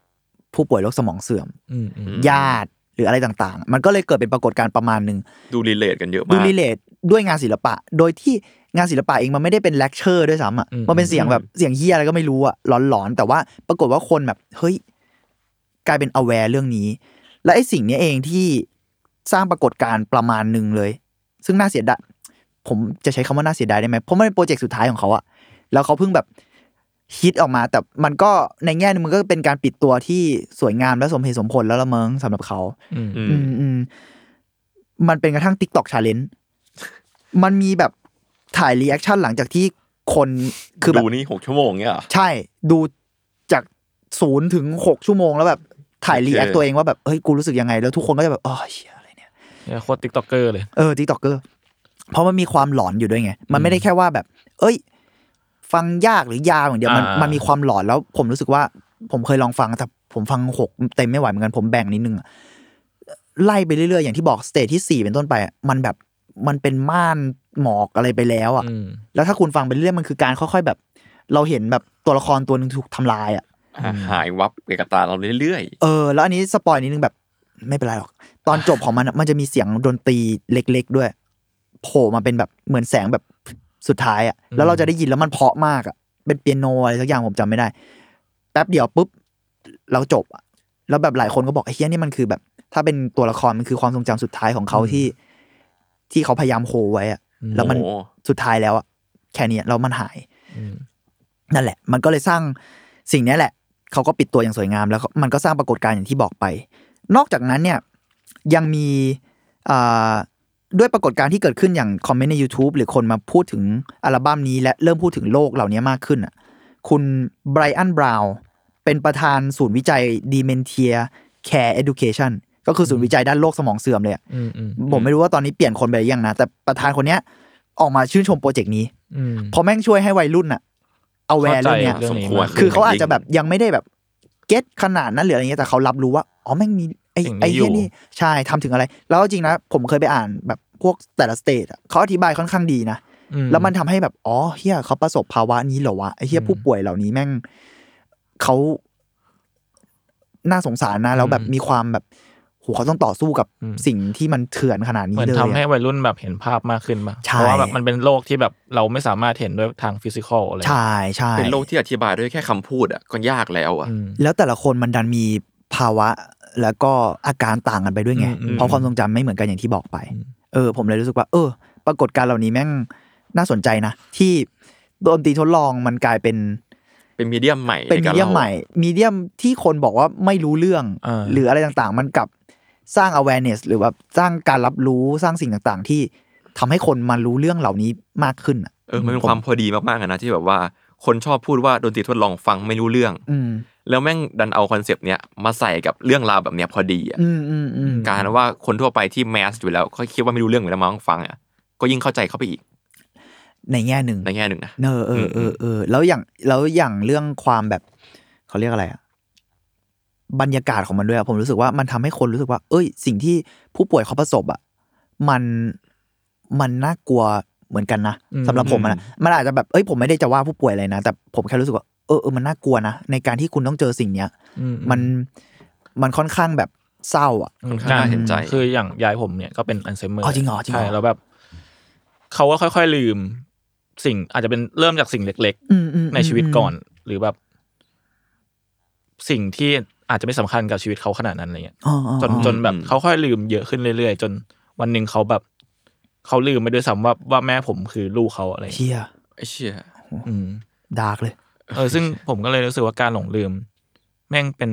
ผู้ป่วยโรคสมองเสื่อมอืมอืมญาติหรืออะไรต่างๆ มันก็เลยเกิดเป็นปรากฏการณ์ประมาณหนึ่งดู relate กันเยอะดูมาก relateด้วยงานศิลปะ โดยที่งานศิลปะเองมันไม่ได้เป็นเลคเชอร์ด้วยซ้ำอะอืมมันเป็นเสียงแบบเสียงเหี้ยอะไรก็ไม่รู้อะหลอนๆแต่ว่าปรากฏว่าคนแบบเฮ้ย กลายเป็น aware เรื่องนี้ และไอ้สิ่งเนี้ยเองที่สร้างปรากฏการณ์ประมาณหนึ่งเลย ซึ่งน่าเสียดายผมจะใช้คำว่าน่าเสียดายได้ไหมเพราะมันเป็นโปรเจกต์สุดท้ายของเขาอะแล้วเขาเพิ่งแบบฮิตออกมา แต่มันก็ในแง่หนึงมันก็เป็นการปิดตัวที่สวยงามและสมเหตุสมผลแล้วละเมิงสำหรับเขา อืมอือืมมอืมมันเป็นกระทั่ง TikTok Challenge มันมีแบบถ่าย reaction หลังจากที่คนคือแบบดูนี่หกชั่วโมงเงี้ยเหรอใช่ดูจากศูนย์ถึงหกชั่วโมงแล้วแบบ ถ่าย reaction ตัวเองว่าแบบเฮ้ยกูรู้สึกยังไง แล้วทุกคนก็จะแบบอ๋อเชี่ยอะไรเนี่ยเนี่ยโคตร TikToker เลยเออ TikToker เพราะมันมีความหลอนอยู่ด้วยไง มันไม่ได้แค่ว่าแบบ เอ้ย ฟังยากหรือยาวอย่างเดียวมันอ่ามันมันมีความหลอนแล้ว ผมรู้สึกว่า ผมเคยลองฟังแต่ผมฟังหกเต็มไม่ไหวเหมือนกันผมแบ่งนิดนึงอะไล่ไปเรื่อยๆอย่างที่บอก stage ที่สี่เป็นต้นไปอะมันแบบมันเป็นม่านหมอกอะไรไปแล้วอะอืมแล้วถ้าคุณฟังไปเรื่อยๆมันคือการค่อยๆแบบ เราเห็นแบบตัวละครตัวหนึ่งถูกทำลายอะอะ หายวับกับตาเราเรื่อยเออ แล้วอันนี้ spoil นิดนึงแบบไม่เป็นไรหรอก ตอนจบของมันอะมันจะมีเสียงดนตรีเล็ก ๆ ด้วยโผล่มาเป็นแบบเหมือนแสงแบบสุดท้ายอะแล้วเราจะได้ยินแล้วมันเพราะมากอะเป็นเปียโนอะไรสักอย่างผมจำไม่ได้ แป๊บเดียวปุ๊บเราจบอะแล้วแบบหลายคนก็บอกไอ้เหี้ยนี่มันคือแบบ ถ้าเป็นตัวละครมันคือความทรงจำสุดท้ายของเขาที่ ที่เขาพยายามโฮไว้อะอืมแล้วมันโอ้สุดท้ายแล้วอะแค่เนี้ยแล้วมันหายอืมนั่นแหละ มันก็เลยสร้างสิ่งเนี้ยแหละ เขาก็ปิดตัวอย่างสวยงาม แล้วก็มันก็สร้างปรากฏการณ์อย่างที่บอกไป นอกจากนั้นเนี่ยยังมีอ่าด้วยปรากฏการณ์ที่เกิดขึ้นอย่างคอมเมนต์ใน YouTube หรือคนมาพูดถึงอัลบั้มนี้ และเริ่มพูดถึงโลกเหล่านี้มากขึ้นอะคุณไบรอันบราวน์เป็นประธานศูนย์วิจัย Dementia Care Education ก็คือศูนย์วิจัยด้านโรคสมองเสื่อมเลยอะอืมอืมผมไม่รู้ว่าตอนนี้เปลี่ยนคนไปหรือยังนะ แต่ประธานคนเนี้ยออกมาชื่นชมโปรเจกต์นี้อืมเพราะแม่งช่วยให้วัยรุ่นอะ aware เรื่องเนี้ยเข้าใจสมควรคือเขาอาจจะแบบยังไม่ได้แบบ get ขนาดนั้นหรืออะไรเงี้ยแต่เขารับรู้ว่าอ๋อแม่งมีไอ้สิ่งนี้ไอ้เหี้ยอยู่นี่ใช่ทำถึงอะไร แล้วจริงนะผมเคยไปอ่านแบบพวกแต่ละ stage อะเขาอธิบายค่อนข้างดีนะอืแล้วมันทำให้แบบอ๋อเหี้ยเขาประสบภาวะนี้เหรอวะไอ้เหี้ยอืมผู้ป่วยเหล่านี้แม่งเขาน่าสงสารนะแล้วแบบอืมมีความแบบ โหเขาต้องต่อสู้กับอืมสิ่งที่มันเถื่อนขนาดเหนี้มือนเลยทำให้อะวัยรุ่นแบบเห็นภาพมากขึ้นป่ะใช่เพราะว่าแบบมันเป็นโลกที่แบบเราไม่สามารถเห็นด้วยทางฟิสิกอลอะไรใช่ใช่เป็นโลกที่อธิบายด้วยแค่คำพูดอะก็ยากแล้วอะอืมแล้วแต่ละคนมันดันมีภาวะแล้วก็อาการต่างกันไปด้วยไงอืมอืมเพราะความทรงจำไม่เหมือนกันอย่างที่บอกไปอืมเออ ผมเลยรู้สึกว่า เออ ปรากฏการณ์เหล่านี้แม่งน่าสนใจนะที่ดนตรีทดลองมันกลายเป็นเป็น medium ใหม่เป็นการ medium ล่าใหม่ medium ที่คนบอกว่าไม่รู้เรื่องอ่าหรืออะไรต่างๆ มันกลับ สร้าง awareness หรือว่าสร้างการรับรู้สร้างสิ่งต่างๆ ที่ทำให้คนมารู้เรื่องเหล่านี้มากขึ้นอะเออมันเป็นความพอดีมากๆอะนะที่แบบว่าคนชอบพูดว่าดนตรีทดลองฟังไม่รู้เรื่อง อืมแล้วแม่งดันเอาคอนเซปต์เนี้ยมาใส่กับเรื่องราวแบบเนี้ยพอดีอะอืมอืมอืมการว่าคนทั่วไปที่ mass อยู่แล้วเขาคิดว่าไม่รู้เรื่องอยู่แล้วมาต้องฟังอะก็ยิ่งเข้าใจเข้าไปอีก ในแง่หนึ่งในแง่หนึ่งนะเออเออเออเออแล้วอย่างแล้วอย่างเรื่องความแบบเขาเรียกอะไรอะ บรรยากาศของมันด้วยอะผมรู้สึกว่ามันทำให้คนรู้สึกว่า เอ้ย สิ่งที่ผู้ป่วยเขาประสบอะมันมันน่ากลัวเหมือนกันนะอืมสำหรับผมอะนะมันอาจจะแบบเอ้ยผมไม่ได้จะว่าผู้ป่วยอะไรนะแต่ผมแค่รู้สึกว่าเออเออมันน่ากลัวนะในการที่คุณต้องเจอสิ่งเนี้ยอืมันมันค่อนข้างแบบเศร้าอะอืมค่อนข้างน่าเห็นใจ คืออย่างยายผมเนี่ยก็เป็นอัลไซเมอร์อ๋อจริงเหรอจริงเหรอใช่แล้วแบบเขาก็ค่อย ๆลืม สิ่งอาจจะเป็นเริ่มจากสิ่งเล็กอืมอืมๆในชีวิตก่อน หรือแบบ สิ่งที่ อาจจะไม่สำคัญกับชีวิตเขาขนาดนั้นอะไรเงี้ยอ๋ออ๋อจนจนแบบเขาค่อยลืมเยอะขึ้นเรื่อยๆ จนวันหนึ่งเขาแบบเขาลืมไปด้วยซ้ำว่าว่าแม่ผมคือลูกเขาอะไรอย่างเงี้ยเชี่ยไอ้เชี่ยอืม dark เลยเออซึ่งผมก็เลยรู้สึกว่าการหลงลืม แม่งเป็น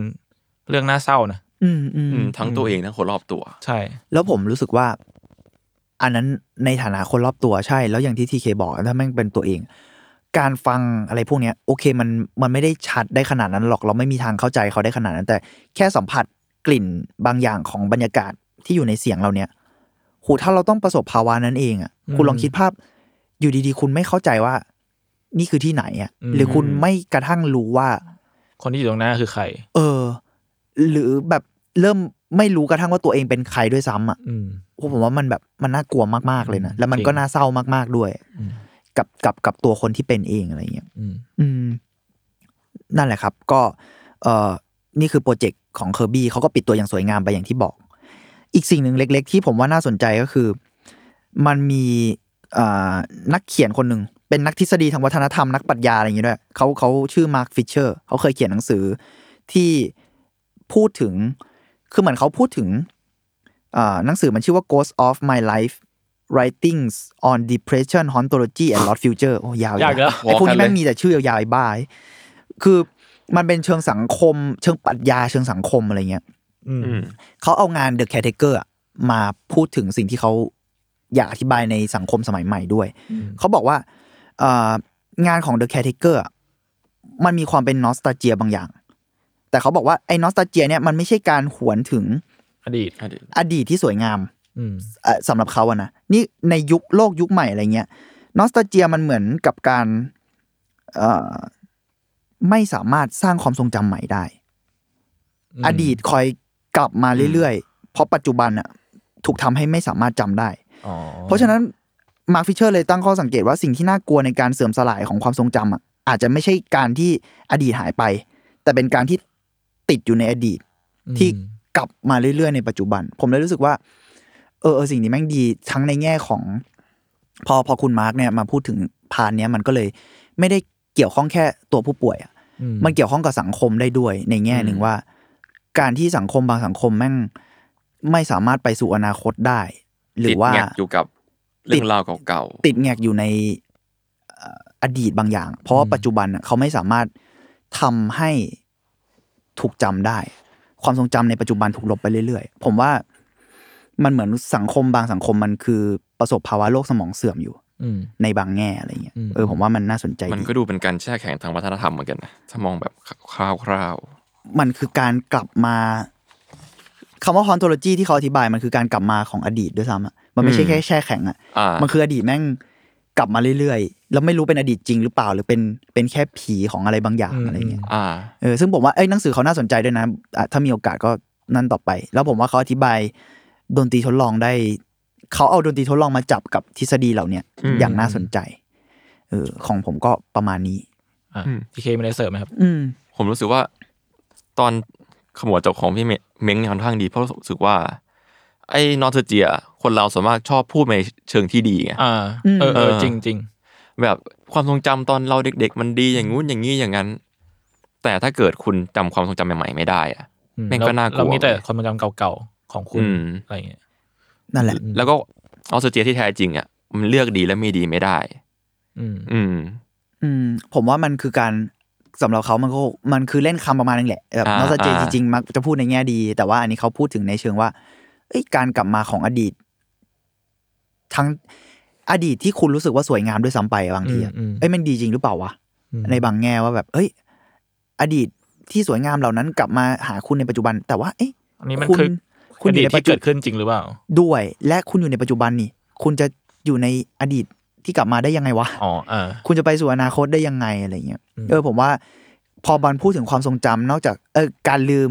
เรื่องน่าเศร้านะอืมอืมอืมทั้งตัวเองทั้งคนรอบตัว ใช่ แล้วผมรู้สึกว่า อันนั้นในฐานะคนรอบตัวใช่ แล้วอย่างที่ทีเคบอกถ้าแม่งเป็นตัวเอง การฟังอะไรพวกเนี้ยโอเคมันมันไม่ได้ชัดได้ขนาดนั้นหรอกเราไม่มีทางเข้าใจเขาได้ขนาดนั้น แต่แค่สัมผัสกลิ่นบางอย่างของบรรยากาศที่อยู่ในเสียงเราเนี้ยโหถ้าเราต้องประสบภาวะนั้นเองอะคุณลองคิดภาพ อยู่ดีๆ คุณไม่เข้าใจว่า นี่คือที่ไหนอะอืมหรือคุณไม่กระทั่งรู้ว่า คนที่อยู่ตรงหน้าคือใคร เออ หรือแบบเริ่มไม่รู้กระทั่งว่าตัวเองเป็นใครด้วยซ้ำอะอืมโอ้ผมว่ามันแบบมันน่ากลัวมากๆเลยนะอืมแล้วมันก็จริงน่าเศร้ามากๆด้วยอืม กับกับกับตัวคนที่เป็นเองอะไรเงี้ยอืมอืมนั่นแหละครับ ก็ เอ่อนี่คือโปรเจกต์ของ Kirby เขาก็ปิดตัวอย่างสวยงามไปอย่างที่บอก อีกสิ่งหนึ่งเล็ก ๆ ที่ผมว่าน่าสนใจก็คือ มันมีอ่านักเขียนคนหนึ่งเป็นนักทฤษฎีทางวัฒนธรรมนักปรัชญาอะไรอย่างเงี้ยด้วยเขาเขาชื่อมาร์คฟิชเชอร์เขาเคยเขียนหนังสือที่พูดถึง คือเหมือนเขาพูดถึงอ่าหนังสือมันชื่อว่า Ghost of My Life Writings on Depression Hauntology and Lost Future โอ้ยาวอียากแล้วไอ้พวกนี้โอ้แม่งกันเลยมีแต่ชื่อยาวๆไอ้บ้าไอ้คือมันเป็นเชิงสังคม เชิงปรัชญาเชิงสังคมอะไรเงี้ยอืมอืมเขาเอางาน The Caretaker อะมาพูดถึงสิ่งที่เขาอยากอธิบายในสังคมสมัยใหม่ด้วย เขาบอกว่าเอ่องานของ The Caretaker อะมันมีความเป็นนอสตาเจียบางอย่าง แต่เขาบอกว่าไอ้นอสตาเจียเนี่ยมันไม่ใช่การหวนถึงอดีต อดีตอดีตที่สวยงามอืมเอ่อสำหรับเขาอะนะ นี่ในยุคโลกยุคใหม่อะไรเงี้ยนอสตาเจียมันเหมือนกับการเอ่อไม่สามารถสร้างความทรงจำใหม่ได้อืมอดีตคอยกลับมาเรื่อยๆ เพราะปัจจุบันอะถูกทำให้ไม่สามารถจำได้อ๋อเพราะฉะนั้นมาร์คฟิชเชอร์เลยตั้งข้อสังเกตว่าสิ่งที่น่ากลัวในการเสื่อมสลายของความทรงจำอะอาจจะไม่ใช่การที่อดีตหายไป แต่เป็นการที่ติดอยู่ในอดีตที่กลับมาเรื่อยๆในปัจจุบัน ผมเลยรู้สึกว่า เออเออสิ่งนี้แม่งดีทั้งในแง่ของ พอพอคุณมาร์กเนี่ยมาพูดถึงพานเนี้ยมันก็เลยไม่ได้เกี่ยวข้องแค่ตัวผู้ป่วยอะอืมันเกี่ยวข้องกับสังคมได้ด้วยในแง่หนึ่งว่า การที่สังคมบางสังคมแม่งไม่สามารถไปสู่อนาคตได้ หรือว่าติดแงกอยู่กับเรื่องราวเก่าติดแงกอยู่ในเอ่ออดีตบางอย่าง เพราะว่าปัจจุบันน่ะเขาไม่สามารถทำให้ถูกจำได้ ความทรงจำในปัจจุบันถูกลบไปเรื่อยๆ ผมว่า มันเหมือนสังคมบางสังคมมันคือประสบภาวะโรคสมองเสื่อมอยู่อืมในบางแง่อะไรเงี้ยอืมเออผมว่ามันน่าสนใจๆมันดีก็ดูเป็นการแช่แข็งทางวัฒนธรรมเหมือนกันนะถ้ามองแบบคร่าวมันคือการกลับมาคำว่าฮอนโทโลจีที่เขาอธิบายมันคือการกลับมาของอดีตด้วยซ้ำอะมันไม่ใช่แค่แช่แข็งอะๆอ่ามันคืออดีตแม่งกลับมาเรื่อยๆ แล้วไม่รู้เป็นอดีตจริงหรือเปล่า หรือเป็นเป็นแค่ผีของอะไรบางอย่างอืมอะไรเงี้ยอ่าเออซึ่งผมว่าเอ้ยหนังสือเขาน่าสนใจด้วยนะอะถ้ามีโอกาสก็นั่นต่อไป แล้วผมว่าเขาอธิบาย ดนตรีทดลองได้ เขาเอาดนตรีทดลองมาจับกับทฤษฎีเหล่าเนี้ยอืมอย่างน่าสนใจเออของผมก็ประมาณนี้อะอืมทีเคมีอะไรเสริมไหมครับ อืมผมรู้สึกว่า ตอนขมวดจบของพี่เมเม้งเนี่ยค่อนข้างดีเพราะรู้สึกว่า ไอ้นอร์เจีย คนเราส่วนมากชอบพูดในเชิงที่ดีไงอ่าอืมเออเออเออจริงจริงแบบความทรงจำตอนเราเด็ก ๆ มันดีอย่างงู้นอย่างนี้อย่างนั้น แต่ถ้าเกิดคุณจำความทรงจำใหม่ๆไม่ได้อะอืแม่งก็น่ากลัวเรามีแต่ความทรงจำเก่าๆ ของคุณอืมอะไรอย่างเงี้ยนั่นแหละ แล้วก็ออสเตรเลียที่แท้จริงอะมันเลือกดีและไม่ดีไม่ได้ อืม อืม อืม ผมว่ามันคือการสำหรับเขามันก็มันคือเล่นคำประมาณนึงแหละแบบอ่านอกจากเจอ่าจริงๆมักจะพูดในแง่ดี แต่ว่าอันนี้เขาพูดถึงในเชิงว่าเอ้ยการกลับมาของอดีต ทั้งอดีตที่คุณรู้สึกว่าสวยงามด้วยซ้ำไปอะบางทีอะอืมอืมเอ้ยมันดีจริงหรือเปล่าวะอืมในบางแง่ว่าแบบ เอ้ย อดีตที่สวยงามเหล่านั้นกลับมาหาคุณในปัจจุบัน แต่ว่า เอ๊ะอันนี้มันคุณคือ คุณออยู่ดีตในปัจที่จุเกิดขึ้นจริงหรือเปล่า ด้วย และคุณอยู่ในปัจจุบันนี่ คุณจะอยู่ในอดีตที่กลับมาได้ยังไงวะอ๋ออ่าคุณจะไปสู่อนาคตได้ยังไงอะไรเงี้ยอืมเออผมว่า พอบันพูดถึงความทรงจำนอกจากเออการลืม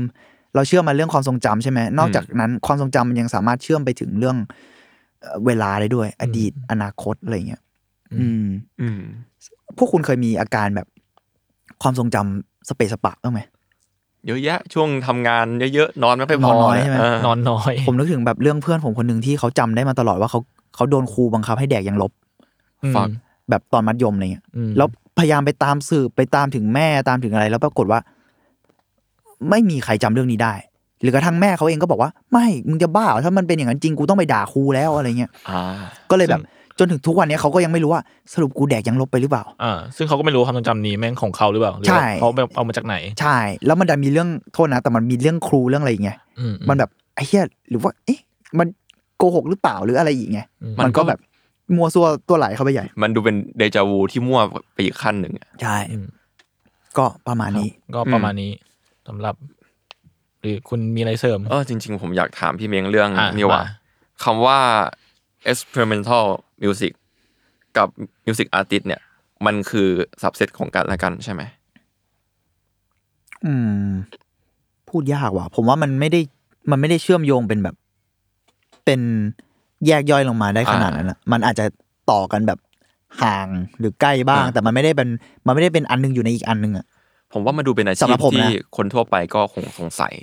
เราเชื่อมาเรื่องความทรงจำใช่ไหมนอกจากนั้นความทรงจำมันยังสามารถเชื่อมไปถึงเรื่องเอ่อเวลาได้ด้วย อดีตอนาคตอะไรเงี้ยอืม อืมพวกคุณเคยมีอาการแบบความทรงจำสเปซสปะบ้างไหม เยอะแยะ ช่วงทำงานเยอะๆนอนไม่ค่อยพอนอนน้อยใช่ไหมเออนอนน้อย ผมนึกถึงแบบเรื่องเพื่อนผมคนหนึ่งที่เขาจำได้มาตลอดว่าเขาเขาโดนครูบังคับให้แดกยังลบอืมฟักแบบตอนมัธยมอะไรเงี้ยอืมแล้วพยายามไปตามสืบไปตามถึงแม่ตามถึงอะไร แล้วปรากฏว่า ไม่มีใครจำเรื่องนี้ได้ หรือกระทั่งแม่เขาเองก็บอกว่า ไม่มึงจะบ้าเหรอถ้ามันเป็นอย่างนั้นจริงกูต้องไปด่าครูแล้วอะไรเงี้ยอ่าก็เลยแบบ จนถึงทุกวันนี้เขาก็ยังไม่รู้ว่าสรุปกูแดกยังลบไปหรือเปล่าอ่าซึ่งเขาก็ไม่รู้ว่าความทรงจำนี้แม่งของเขาหรือเปล่าหรือใช่ว่าเขาแบบเอามาจากไหน ใช่ แล้วมันดันมีเรื่องโทษนะ แต่มันมีเรื่องครูเรื่องอะไรอย่างเงี้ยอืมมันแบบไอ้เหี้ยหรือว่า เอ๊ะ มันโกหกหรือเปล่าหรืออะไรอีกไงอืม มันก็แบบมัวซัวตัวไหลเข้าไปใหญ่ มันดูเป็นเดจาวูที่มั่วไปอีกขั้นหนึ่งอะ ใช่ อืม ก็ประมาณนี้ก็ประมาณนี้สำหรับ หรือคุณมีอะไรเสริม เออจริง ๆ ผมอยากถามพี่เม้งเรื่องอะนี่ว่ามา คำว่า experimental music กับ music artist เนี่ย มันคือสับเซตของกันและกันใช่ไหมอืม พูดยากว่ะ ผมว่ามันไม่ได้มันไม่ได้เชื่อมโยงเป็นแบบ เป็นแยกย่อยลงมาได้ขนาดนั้นอะมันอาจจะต่อกันแบบห่างหรือใกล้บ้างอ่าแต่มันไม่ได้เป็นมันไม่ได้เป็นอันหนึงอยู่ในอีกอันหนึงอะผมว่ามันดูเป็นอาสำชีหรัพบผมนะที่คนทั่วไปก็คงสงสัย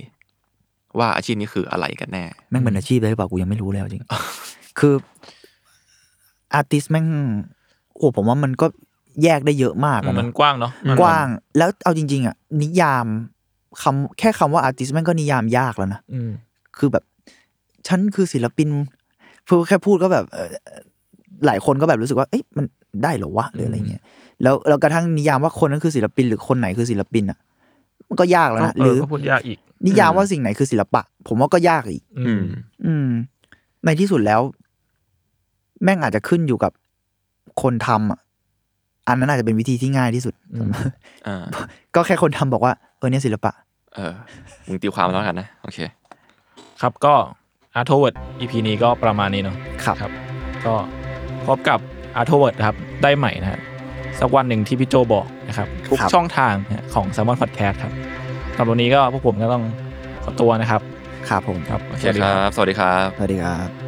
ว่าอาชีพนี้คืออะไรกันแน่แม่งเป็นอาชีพเลยหรือเปล่ากูยังไม่รู้เลยเอาจริง คืออาร์ติสแม่งโอ้ผมว่ามันก็แยกได้เยอะมากอะมันเนอะกว้างเนาะกว้างแล้วเอาจริง ๆ อะ นิยามคำแค่คำว่าอาร์ติสแม่งก็นิยามยากแล้วนะอืมคือแบบ ฉันคือศิลปินเพื่อแค่พูดก็แบบเอ่อหลายคนก็แบบรู้สึกว่า เอ๊ะมันได้เหรอวะหรืออะไรเงี้ยแล้วแล้วกระทั่งนิยามว่าคนนั้นคือศิลปินหรือคนไหนคือศิลปินอะ มันก็ยากแล้วก็นะเอหรืออก็พูดยากอีก นิยามว่าสิ่งไหนคือศิลปะ ผมว่าก็ยากอีก อือืมมอืมในที่สุดแล้ว แม่งอาจจะขึ้นอยู่กับคนทำอะอันนั้นอาจจะเป็นวิธีที่ง่ายที่สุดอืมอ่าก็แค่คนทำบอกว่า เออเนี่ยศิลปะ เออมึงตีความแล้วกันนะ โอเค ครับก็ Artword EP นี้ก็ประมาณนี้เนาะครับครับ ก็พบกับ Artword นะครับ ได้ใหม่นะฮะสักวันหนึ่งที่พี่โจบอกนะครับ ทุกครับช่องทางนะฮะของ s ซ m o n Podcast ครับสำหรับวันนี้ก็พวกผมก็ต้องขอตัวนะครับ ครับผมครับ โอเคครับ สวัสดีครับ สวัสดีครับ